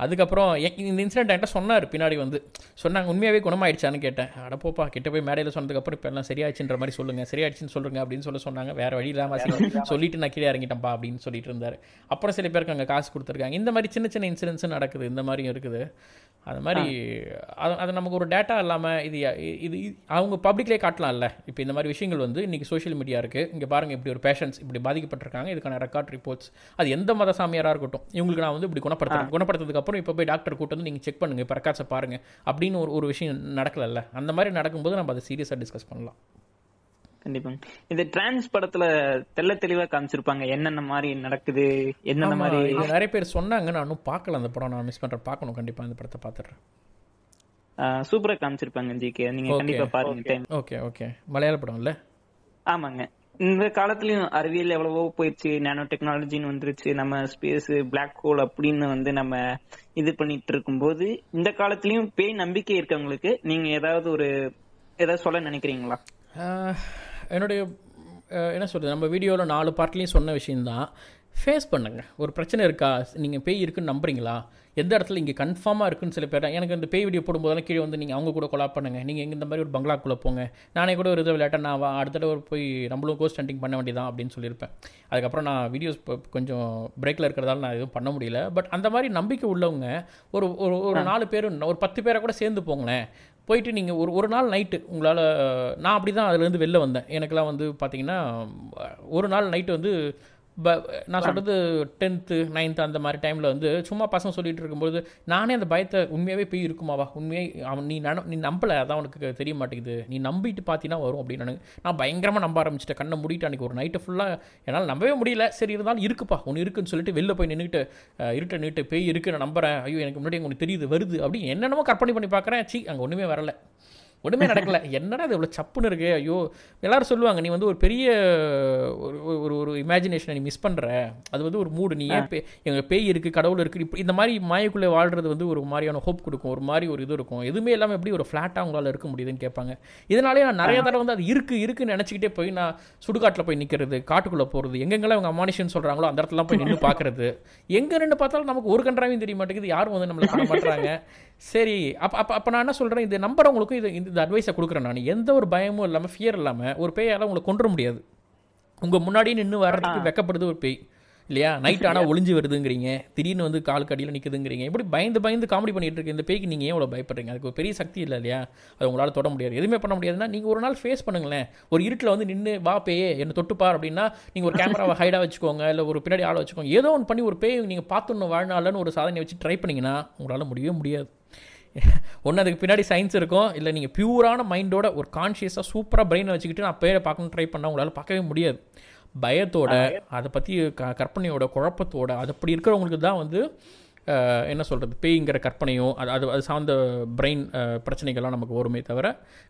அதுக்கப்புறம் இந்த இன்சிடென்ட் என்கிட்ட சொன்னார் பின்னாடி வந்து. சொன்னாங்க உண்மையாகவே குணமாயிடுச்சான்னு கேட்டேன். அட போப்பா கிட்ட போய் மேடையில் சொன்னதுக்கப்புறம் இப்போ எல்லாம் சரியாச்சுன்ற மாதிரி சொல்லுங்கள் சரியாயிடுச்சுன்னு சொல்லுங்க அப்படின்னு சொல்ல சொன்னாங்க. வேறு வழி இல்லாமல் சொல்லிட்டு நான் கீழே இறங்கிட்டேன்ப்பா அப்படின்னு சொல்லிட்டு இருந்தார். அப்புறம் சில பேருக்கு அங்கே காசு கொடுத்துருக்காங்க. இந்த மாதிரி சின்ன சின்ன இன்சிடென்ட்ஸும் நடக்குது இந்த மாதிரியும் இருக்குது. அது மாதிரி அது அது நமக்கு ஒரு டேட்டா இல்லாமல் இது இது அவங்க பப்ளிக்லேயே காட்டலாம்ல. இப்போ இந்த மாதிரி விஷயங்கள் வந்து இன்றைக்கி சோஷியல் மீடியா இருக்குது இங்கே பாருங்கள் இப்படி ஒரு பேஷன்ஸ் இப்படி பாதிக்கப்பட்டிருக்காங்க. இதுக்கான ரெக்கார்ட் ரிப்போர்ட்ஸ் அது எந்த மத சாமியாராக இருக்கட்டும். இவங்களுக்கு நான் வந்து இப்படி குணப்படுத்துறேன். குணப்படுத்ததுக்கு அப்புறம் இப்போ போய் டாக்டர் கூட்டு வந்து நீங்கள் செக் பண்ணுங்கள் இப்போ ரெக்கார்ட்ஸை பாருங்கள் அப்படின்னு ஒரு ஒரு விஷயம் நடக்கலல்ல? அந்த மாதிரி நடக்கும்போது நம்ம அதை சீரியஸாக டிஸ்கஸ் பண்ணலாம். கண்டிப்பாங்க இந்த டிரான்ஸ் படத்துல தெள்ள தெளிவா காமிச்சிருப்பாங்க. என்னென்ன மாதிரி நடக்குது என்னென்ன மாதிரி நிறைய பேர் சொன்னாங்க. நான் இன்னும் பார்க்கல அந்த படம். நான் மிஸ் பண்ணுறேன் பார்க்கணும். கண்டிப்பாக இந்த படத்தை பார்த்துட்றேன். சூப்பரா காமிச்சிருப்பாங்க ஜிகே நீங்க. கண்டிப்பா பாருங்க. ஓகே ஓகே மலையாள படம் இல்லை ஆமாங்க. இந்த காலத்துலயும் அறிவியல் எவ்வளவோ போயிடுச்சு நானோ டெக்னாலஜின்னு வந்துருச்சு. நம்ம ஸ்பேஸ் பிளாக் ஹோல் அப்படின்னு வந்து நம்ம இது பண்ணிட்டு இருக்கும்போது இந்த காலத்துலயும் பேய் நம்பிக்கை இருக்கவங்களுக்கு நீங்க ஏதாவது ஒரு ஏதாவது சொல்ல நினைக்கிறீங்களா? என்னுடைய என்ன சொல்கிறது நம்ம வீடியோவில் நாலு பார்ட்லேயும் சொன்ன விஷயம்தான். ஃபேஸ் பண்ணுங்க. ஒரு பிரச்சனை இருக்கா? நீங்கள் பேய் இருக்குன்னு நம்புறீங்களா? எந்த இடத்துல இங்கே கன்ஃபார்மாக இருக்குன்னு சில பேர் எனக்கு இந்த பேய் வீடியோ போடும்போதெல்லாம் கீழே வந்து நீங்கள் அவங்க கூட கொலாப் பண்ணுங்க. நீங்கள் எங்க இந்த மாதிரி ஒரு பங்களாக்குள்ளே போங்க. நானே கூட ஒரு இது விளையாட்டா நான் அடுத்த தடவை போய் நம்மளும் கோஸ்ட் ஹண்டிங் பண்ண வேண்டியதான் அப்படின்னு சொல்லியிருப்பேன். அதுக்கப்புறம் நான் வீடியோஸ் கொஞ்சம் பிரேக்கில் இருக்கிறதால நான் எதுவும் பண்ண முடியல. பட் அந்த மாதிரி நம்பிக்கை உள்ளவங்க ஒரு ஒரு ஒரு நாலு பேர் ஒரு பத்து பேரை கூட சேர்ந்து போங்களேன். போயிட்டு நீங்கள் ஒரு ஒரு நாள் நைட்டு உங்களால் நான் அப்படி தான் அதுலேருந்து வெளில வந்தேன். எனக்கெல்லாம் வந்து பார்த்தீங்கன்னா ஒரு நாள் நைட்டு வந்து நான் சொல்கிறது டென்த்து நைன்த்து அந்த மாதிரி டைமில் வந்து சும்மா பசங்க சொல்லிட்டு இருக்கும்போது நானே அந்த பயத்தை உண்மையாகவே போய் இருக்குமாவா? உண்மையாக அவன் நீ நன நீ நம்பலை. அதான் உனக்கு தெரிய மாட்டேங்குது. நீ நம்பிட்டு பார்த்தீங்கன்னா வரும் அப்படின்னு நான் பயங்கரமாக நம்ப ஆரம்பிச்சிட்டேன். கண்ணை மூடிட்டு அன்றைக்கி ஒரு நைட்டு ஃபுல்லாக என்னால் நம்பவே முடியல. சரி இருந்தாலும் இருக்குப்பா. ஒன்று இருக்குன்னு சொல்லிட்டு வெளில போய் நின்றுட்டு இருட்ட நின்றுட்டு பேய் இருக்கு நான் நம்புறேன். ஐயோ எனக்கு முன்னாடி உங்களுக்கு தெரியுது வருது அப்படி என்னென்னமோ கற்பனை பண்ணி பார்க்குறேன் சி அங்கே ஒன்றுமே வரல. ஒன்றுமே நடக்கல. என்னடா இது இவ்வளோ சப்புன்னு இருக்கு? ஐயோ எல்லாரும் சொல்லுவாங்க நீ வந்து ஒரு பெரிய ஒரு ஒரு ஒரு இமேஜினேஷனை நீ மிஸ் பண்ணுற அது வந்து ஒரு மூடு நீ ஏன் பே எங்கள் பேய் இருக்குது கடவுள் இருக்குது இப்படி இந்த மாதிரி மாயக்குள்ளே வாழ்றது வந்து ஒரு மாதிரியான ஹோப் கொடுக்கும். ஒரு மாதிரி ஒரு இது இருக்கும். எதுவுமே இல்லாமல் எப்படி ஒரு ஃப்ளாட்டாக உங்களால் இருக்க முடியுதுன்னு கேட்பாங்க. இதனாலே நான் நிறைய தடவை வந்து அது இருக்குது இருக்குன்னு நினச்சிக்கிட்டே போய் நான் சுடுகாட்டில் போய் நிற்கிறது காட்டுக்குள்ளே போகிறது எங்கெங்கெல்லாம் அவங்க அமானிஷன் சொல்கிறாங்களோ அந்த இடத்துலாம் போய் நின்று பார்க்குறது எங்கே நின்று பார்த்தாலும் நமக்கு ஒரு கன்றாவையும் தெரிய மாட்டேங்குது. யாரும் வந்து நம்மளை பண்ண மாட்டுறாங்க சரி அப்போ அப்போ அப்போ நான் என்ன சொல்கிறேன் இது நம்புறவங்களுக்கும் இது இந்த அட்வைஸை கொடுக்குறேன் நான். எந்த ஒரு பயமும் இல்லாமல் ஃபியர் இல்லாமல் ஒரு பேயால் உங்களை கொண்டுற முடியாது. உங்கள் முன்னாடி நின்று வர்றதுக்கு வெக்கப்படுது ஒரு பேய். இல்லையா? நைட் ஆனால் ஒளிஞ்சு வருதுங்கிறீங்க. திடீர்னு வந்து கால் கடியில் நிற்குதுங்கிறீங்க இப்படி பயந்து பயந்து காமெடி பண்ணிட்டு இருக்கு இந்த பேய்க்கு நீங்கள் ஏன் இவ்வளோ பயப்படுறீங்க? அதுக்கு ஒரு பெரிய சக்தி இல்லை இல்லையா? அது உங்களால் தொட முடியாது. எதுவுமே பண்ண முடியாதுன்னா நீங்கள் ஒரு நாள் ஃபேஸ் பண்ணுங்களேன். ஒரு இருட்டில் வந்து நின்று வா பேயே என்னை தொட்டுப்பார் அப்படின்னா நீங்கள் ஒரு கேமராவை ஹைடாக வச்சுக்கோங்க இல்லை ஒரு பின்னாடி ஆளை வச்சுக்கோங்க. ஏதோ ஒன்று பண்ணி ஒரு பேய் நீங்கள் பார்த்துடணும் வாழ்நாள்னு ஒரு சாதனை வச்சு ட்ரை பண்ணிங்கன்னா உங்களால் முடியவே முடியாது. ஒன்று அதுக்கு பின்னாடி சயின்ஸ் இருக்கும். இல்லை நீங்கள் பியூரான மைண்டோட ஒரு கான்ஷியஸாக சூப்பராக பிரெயினை வச்சுக்கிட்டு நான் பேரை பார்க்கணும் ட்ரை பண்ணால் உங்களால் பார்க்கவே முடியாது. பயத்தோட அதை பற்றி க கற்பனையோட குழப்பத்தோட அது அப்படி இருக்கிறவங்களுக்கு தான் வந்து என்ன சொல்கிறது பேய்ங்கிற கற்பனையோ அது அது அது சார்ந்த பிரெயின் பிரச்சனைகள்லாம் நமக்கு வருமே தவிர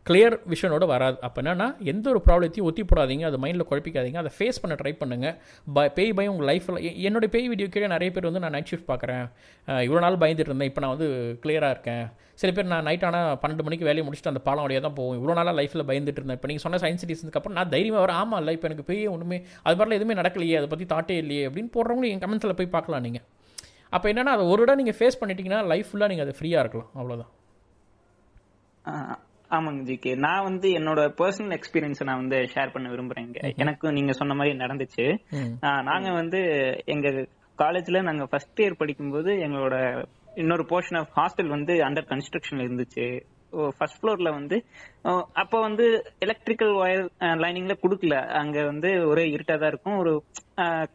கிளியர் விஷனோட வராது. அப்போ என்னன்னா எந்த ஒரு ப்ராப்ளத்தையும் ஒத்தி போடாதீங்க அதை மைண்டில் குழப்பிக்காதீங்க அதை ஃபேஸ் பண்ண ட்ரை பண்ணுங்கள் ப பேய் பயம் உங்கள் லைஃப்பில் என்னோட பேய் வீடியோ கீழே நிறைய பேர் வந்து நான் நைட் ஷிஃப்ட் பார்க்குறேன் இவ்வளோ நாள் பயந்துட்டு இருந்தேன் இப்போ நான் வந்து கிளியராக இருக்கேன். சில பேர் நான் நைட் ஆனால் பன்னெண்டு மணிக்கு வேலையை முடிச்சுட்டு அந்த பாலம் வழியாக தான் போவோம் இவ்வளோ நாளாக லைஃப்பில் பயந்துட்டு இருந்தேன். இப்போ நீங்கள் சொன்ன சயின்ஸ் சிட்டிஸ்க்கு அப்புறம் நான் தைரியமாக வர ஆமாம் இல்லை இப்போ எனக்கு பேய் ஒன்றுமே அது மாதிரிலாம் எதுவுமே நடக்கலையே அதை பற்றி தாட்டே இல்லையே அப்படின்னு போடுறவங்க என் கமெண்ட்ஸில் போய் பார்க்கலாம் நீங்கள் அப்போ என்னன்னா அதை ஒரு இடம் நீங்கள் ஃபேஸ் பண்ணிட்டீங்கன்னா லைஃப் ஃபுல்லாக நீங்கள் அதை ஃப்ரீயாக இருக்கலாம். அவ்வளோதான் ஆமாங்க ஜிகே. நான் வந்து என்னோட பர்சனல் எக்ஸ்பீரியன்ஸ் நான் வந்து ஷேர் பண்ண விரும்புறேன் இங்க. எனக்கும் நீங்க சொன்ன மாதிரி நடந்துச்சு. நாங்க வந்து எங்க காலேஜ்ல நாங்க ஃபர்ஸ்ட் இயர் படிக்கும்போது எங்களோட இன்னொரு போர்ஷன் ஆஃப் ஹாஸ்டல் வந்து அண்டர் கன்ஸ்ட்ரக்ஷன்ல இருந்துச்சு. ஃபர்ஸ்ட் ஃப்ளோர்ல வந்து அப்ப வந்து எலக்ட்ரிக்கல் ஒயர் லைனிங்ல குடுக்கல. அங்க வந்து ஒரே இருட்டா தான் இருக்கும். ஒரு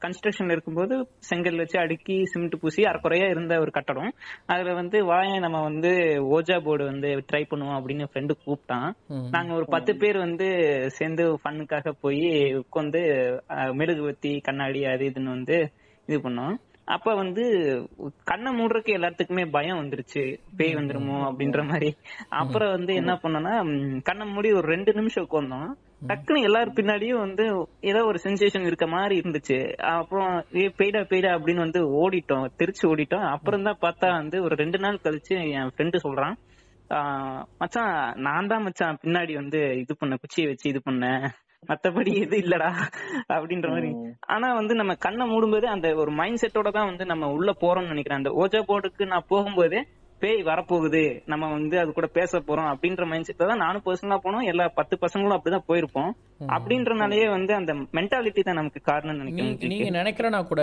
கன்ஸ்ட்ரக்ஷன்ல இருக்கும்போது செங்கல் வச்சு அடுக்கி சிமெண்ட் பூசி அரைக்குறையா இருந்த ஒரு கட்டடம். அதுல வந்து வாய நம்ம வந்து ஓஜா போர்டு வந்து ட்ரை பண்ணுவோம் அப்படின்னு ஃப்ரெண்டு கூப்பிட்டான். நாங்க ஒரு பத்து பேர் வந்து சேர்ந்து ஃபன்னுக்காக போய் உட்காந்து மெழுகுவத்தி கண்ணாடி அது இதுன்னு வந்து இது பண்ணோம். அப்ப வந்து கண்ணை மூடுறதுக்கு எல்லாத்துக்குமே பயம் வந்துருச்சு. பேய் வந்துருமோ அப்படின்ற மாதிரி. அப்புறம் வந்து என்ன பண்ணோம்னா கண்ணை மூடி ஒரு ரெண்டு நிமிஷம் உட்காந்தோம் டக்குன்னு எல்லாரும் பின்னாடியும் வந்து ஏதோ ஒரு சென்சேஷன் இருக்க மாதிரி இருந்துச்சு. அப்புறம் ஏ பெய்டா பெய்டா அப்படின்னு வந்து ஓடிட்டோம். திருச்சி ஓடிட்டோம். அப்புறம் தான் பார்த்தா வந்து ஒரு ரெண்டு நாள் கழிச்சு என் ஃப்ரெண்டு சொல்றான் மச்சான் நான் தான் மச்சான் பின்னாடி வந்து இது பண்ண குச்சியை வச்சு இது பண்ணேன். மத்தபடி எது இல்லடா அப்படின்ற மாதிரி. ஆனா வந்து நம்ம கண்ணை மூடும்போது அந்த ஒரு மைண்ட் செட்டோட தான் வந்து நம்ம உள்ள போறோம்னு நினைக்கிறேன். அந்த ஓஜா போர்டுக்கு நான் போகும்போதே பேய் வரப்போகுது. நம்ம வந்து அது கூட பேச போறோம் அப்படின்ற மைண்ட் செட்ல தான் நானும் பர்சனலா போனோம். எல்லா பத்து பசங்களும் அப்படிதான் போயிருப்போம். அப்படின்றனாலயே வந்து அந்த மென்டாலிட்டி தான் நமக்கு காரணம் நினைக்கிறேன் நீங்கள் நினைக்கிறனா கூட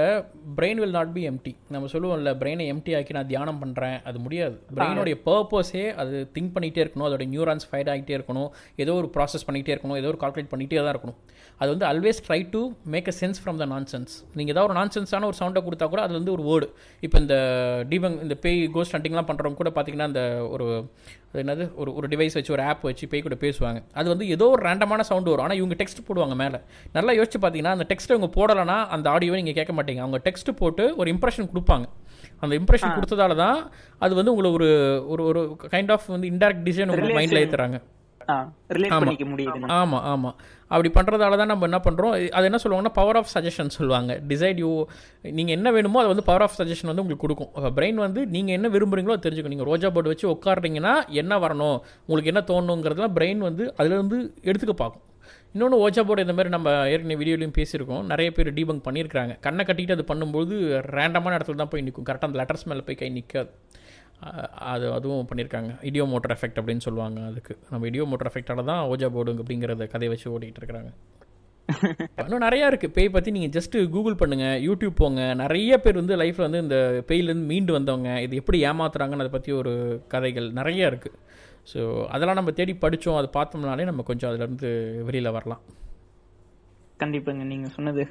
brain will not be empty நம்ம சொல்லுவோம்ல பிரெயினை எம்டி ஆக்கி நான் தியானம் பண்ணுறேன் அது முடியாது. பிரெயினுடைய பர்பஸே அது திங்க் பண்ணிகிட்டே இருக்கணும் அதோட நியூரான்ஸ் ஃபைட் ஆகிட்டே இருக்கணும் ஏதோ ஒரு ப்ராசஸ் பண்ணிகிட்டே இருக்கணும் ஏதோ ஒரு கால்குலேட் பண்ணிகிட்டே தான் இருக்கணும். அது வந்து always try to make a sense from the nonsense நீங்கள் ஏதாவது ஒரு நான் சென்ஸான ஒரு சவுண்டை கொடுத்தா கூட அது வந்து ஒரு வேர்டு இப்போ இந்த டீபங் இந்த பேய் கோஸ்ட் ஹண்டிங்லாம் பண்ணுறவங்க கூட பார்த்தீங்கன்னா அந்த ஒரு என்னது ஒரு ஒரு டிவைஸ் வச்சு ஒரு ஆப் வச்சு பேய் கூட பேசுவாங்க. அது வந்து ஏதோ ஒரு ரேண்டமான சவுண்டு வரும். ஆனால் இவங்க டெக்ஸ்ட் போடுவாங்க மேலே. நல்லா யோசிச்சு பார்த்தீங்கன்னா அந்த டெக்ஸ்ட் அவங்க போடலைன்னா அந்த ஆடியோவை நீங்கள் கேட்க மாட்டீங்க. அவங்க டெக்ஸ்ட் போட்டு ஒரு இம்ப்ரெஷன் கொடுப்பாங்க. அந்த இம்ப்ரெஷன் கொடுத்ததால தான் அது வந்து உங்களை ஒரு ஒரு ஒரு கைண்ட் ஆஃப் வந்து இன்டெரக்ட் டிசைன் உங்க மைண்டில் ஏற்றுறாங்க ஆமாம் ஆமாம் அப்படி பண்ணுறதால தான் நம்ம என்ன பண்ணுறோம் அது என்ன சொல்லுவாங்கன்னா பவர் ஆஃப் சஜஷன் சொல்லுவாங்க. டிசைட் யூ நீங்கள் என்ன வேணுமோ அது வந்து பவர் ஆஃப் சஜஷன் வந்து உங்களுக்கு கொடுக்கும். பிரெயின் வந்து நீங்கள் என்ன விரும்புறீங்களோ தெரிஞ்சுக்கும். நீங்கள் ரோஜா போர்டு வச்சு உட்காடுறீங்கன்னா என்ன வரணும்? உங்களுக்கு என்ன தோணுங்கிறதுலாம் பிரெயின் வந்து அதுலேருந்து எடுத்துக்க பார்க்கும். இன்னொன்று ஓஜா போர்டு இந்த மாதிரி நம்ம ஏற்கனவே வீடியோலையும் பேசியிருக்கோம். நிறைய பேர் டீபங்க் பண்ணியிருக்காங்க கண்ணை கட்டிட்டு அது பண்ணும்போது ரேண்டமான இடத்துல தான் போய் நிற்கும். கரெக்டாக அந்த லெட்டர்ஸ் மேலே போய் கை நிற்காது அது அதுவும் பண்ணியிருக்காங்க இடியோ மோட்டர் எஃபெக்ட் அப்படின்னு சொல்லுவாங்க அதுக்கு. நம்ம இடியோ மோட்டர் எஃபெக்டால தான் ஓஜா போர்டுங்க அப்படிங்கிறத கதையை வச்சு ஓடிட்டு இருக்கிறாங்க. இன்னும் நிறையா இருக்குது பேய் பற்றி நீங்கள் ஜஸ்ட்டு கூகுள் பண்ணுங்கள் யூடியூப் போங்க. நிறைய பேர் வந்து லைஃப்பில் வந்து இந்த பேயிலேருந்து மீண்டு வந்தவங்க இது எப்படி ஏமாத்துறாங்கன்னு அதை பற்றி ஒரு கதைகள் நிறைய இருக்குது ஸோ அதெல்லாம் நம்ம தேடி படித்தோம் அதை பார்த்தோம்னாலே நம்ம கொஞ்சம் அதுலேருந்து வெளியில் வரலாம். கண்டிப்பாங்க. நீங்கள் சொன்னது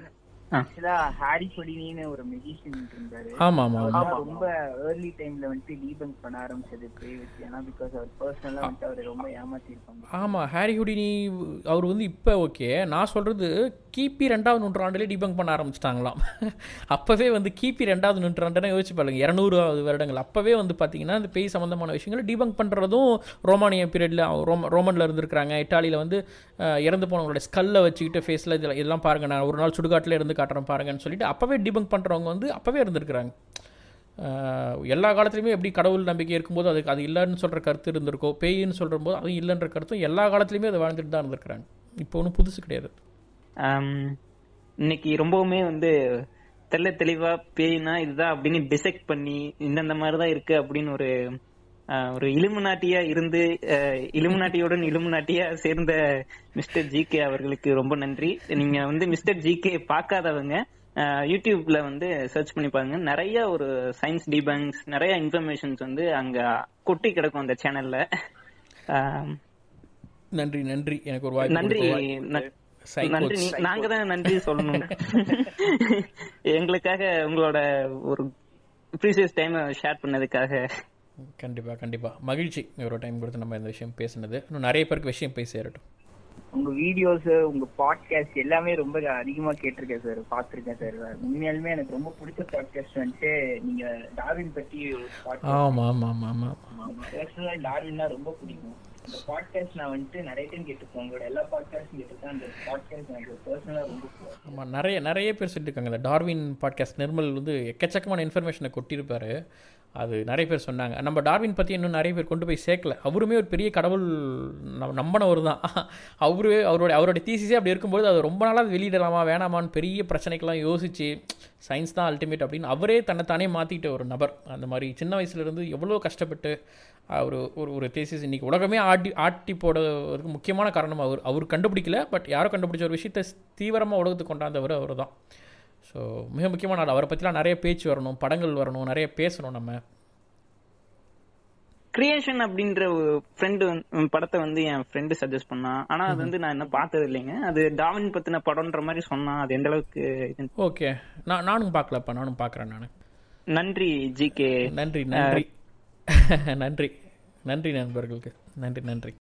ஹாரி பொடினின்னு ஒரு மெஜிஷியன் இருந்தாரு. ஆமாம் அவர் ரொம்ப ஏர்லி டைம்ல வந்துட்டு டீபங்க் பண்ண ஆரம்பிச்சது பேய் வச்சு ஏன்னா பிகாஸ் அவர் பர்சனலா வந்துட்டு அவர் ரொம்ப ஏமாத்தி இருப்பாங்க ஆமாம் ஹாரி ஹுடினி அவர் வந்து இப்போ ஓகே நான் சொல்கிறது கிபி ரெண்டாவது நூற்றாண்டிலே டிபங்க் பண்ண ஆரம்பிச்சிட்டாங்களாம். அப்போவே வந்து கிபி ரெண்டாவது நூற்றாண்டுனா யோசிச்சு பாருங்க இரநூறாவது வருடங்கள். அப்போவே வந்து பார்த்தீங்கன்னா இந்த பேய் சம்மந்தமான விஷயங்களை டிபங்க் பண்ணுறதும் ரோமானிய பீரியடில் ரோம ரோமனில் இருந்திருக்கிறாங்க. இட்டாலியில் வந்து இறந்து போனவங்களோட ஸ்கல்லை வச்சுக்கிட்டு ஃபேஸில் இதில் இதெல்லாம் பாருங்க நான் ஒரு நாள் சுடுகாட்டில் இருந்து காட்டுறேன் பாருங்கன்னு சொல்லிட்டு அப்போவே டிபங்க் பண்ணுறவங்க வந்து அப்போவே இருந்திருக்கிறாங்க. எல்லா காலத்துலையுமே எப்படி கடவுள் நம்பிக்கை இருக்கும்போது அதுக்கு அது இல்லைன்னு சொல்கிற கருத்து இருந்திருக்கோ பேயின்னு சொல்கிற போது அது இல்லைன்ற கருத்தும் எல்லா காலத்துலையுமே அதை வாழ்ந்துட்டு தான் இருந்திருக்கிறாங்க. இப்போ ஒன்றும் புதுசு கிடையாது. இன்னைக்கு ரொம்பவுமே வந்து தெள்ள தெளிவா பேய்னா இதுதான் அப்படின்னு டிசெக்ட் பண்ணி இந்தந்த மாதிரிதான் இருக்கு அப்படின்னு ஒரு ஒரு இலுமினாட்டியா இருந்து இலுமினாட்டியுடன் இலுமினாட்டியா சேர்ந்த மிஸ்டர் ஜி கே அவர்களுக்கு ரொம்ப நன்றி. நீங்க வந்து மிஸ்டர் ஜி கே பார்க்காதவங்க யூடியூப்ல வந்து சர்ச் பண்ணி பாருங்க. நிறைய ஒரு சயின்ஸ் டிபங்க்ஸ் நிறைய இன்ஃபர்மேஷன்ஸ் வந்து அங்க கொட்டி கிடக்கும் அந்த சேனல்ல நன்றி நன்றி. எனக்கு ஒரு நன்றி. நன்றி. நாங்க தான் நன்றி சொல்லணும். [laughs] எங்களுக்காக உங்களோட ஒரு ப்ரீசியஸ் டைம் ஷேர் பண்ணதுக்காக. கண்டிப்பாக கண்டிப்பாக மகிழ்ச்சி. ஒரு டைம் கொடுத்து நம்ம இந்த விஷயம் பேசுனது. இன்னும் நிறைய பேருக்கு விஷயம் போய் சேரட்டும் உங்க வீடியோஸ் உங்க பாட்காஸ்ட் எல்லாமே ரொம்ப அதிகமா கேட்டிருக்கேன் சார் பாத்திருக்கேன் சார் உண்மையாலுமே எனக்கு ரொம்ப பிடிச்ச பாட்காஸ்ட் வந்துட்டு நீங்க டார்வின் பத்தி ஆமாம் ஆமாம் ஆமாம் பர்சனலா டார்வின்னா ரொம்ப பிடிக்கும். பாட்காஸ்ட் நான் வந்துட்டு நிறைய டைம் கேட்டிருக்கேன் உங்களோட எல்லா பாட்காஸ்டும் அந்த பாட்காஸ்ட் எனக்கு ரொம்ப ஆமாம் நிறைய நிறைய பேர் சொல்லியிருக்காங்க இந்த டார்வின் பாட்காஸ்ட் நிர்மல் வந்து எக்கச்சக்கமான இன்ஃபர்மேஷனை கொட்டியிருப்பாரு. அது நிறைய பேர் சொன்னாங்க. நம்ம டார்வின் பற்றி இன்னும் நிறைய பேர் கொண்டு போய் சேர்க்கல. அவருமே ஒரு பெரிய கடவுள் நம்பினவர் தான். [laughs] அவரு அவருடைய அவருடைய தீசிஸே அப்படி இருக்கும்போது அது ரொம்ப நாளாக வெளியிடலாமா வேணாமான்னு பெரிய பிரச்சனைக்கெல்லாம் யோசிச்சு சயின்ஸ் தான் அல்டிமேட் அப்படின்னு அவரே தன்னைத்தானே மாற்றிக்கிட்ட ஒரு நபர். அந்த மாதிரி சின்ன வயசுலேருந்து எவ்வளோ கஷ்டப்பட்டு அவர் ஒரு ஒரு தேசிஸ் இன்றைக்கி உலகமே ஆட்டி ஆட்டி போடுறதுக்கு முக்கியமான காரணம் அவர். அவர் கண்டுபிடிக்கல பட் யாரோ கண்டுபிடிச்ச ஒரு விஷயத்தை தீவிரமாக உலகத்துக்கு கொண்டாந்தவர் அவர் தான் ஸோ மிக முக்கியமான ஆள் அவரை பற்றிலாம் நிறைய பேச்சு வரணும் படங்கள் வரணும் நிறைய பேசணும் நம்ம. கிரியேஷன் அப்படின்ற ஒரு ஃப்ரெண்டு படத்தை வந்து என் ஃப்ரெண்டு சஜஸ்ட் பண்ணான் ஆனா அது வந்து நான் என்ன பார்த்தது இல்லைங்க. அது டாவின் பத்தின படம்ன்ற மாதிரி சொன்னான் அது எந்த அளவுக்கு ஓகே. நான் நானும் பார்க்கலப்பா. நானும் பார்க்குறேன் நான். நன்றி ஜி கே. நன்றி நன்றி. [laughs] நன்றி. நன்றி நண்பர்களுக்கு. நன்றி நன்றி.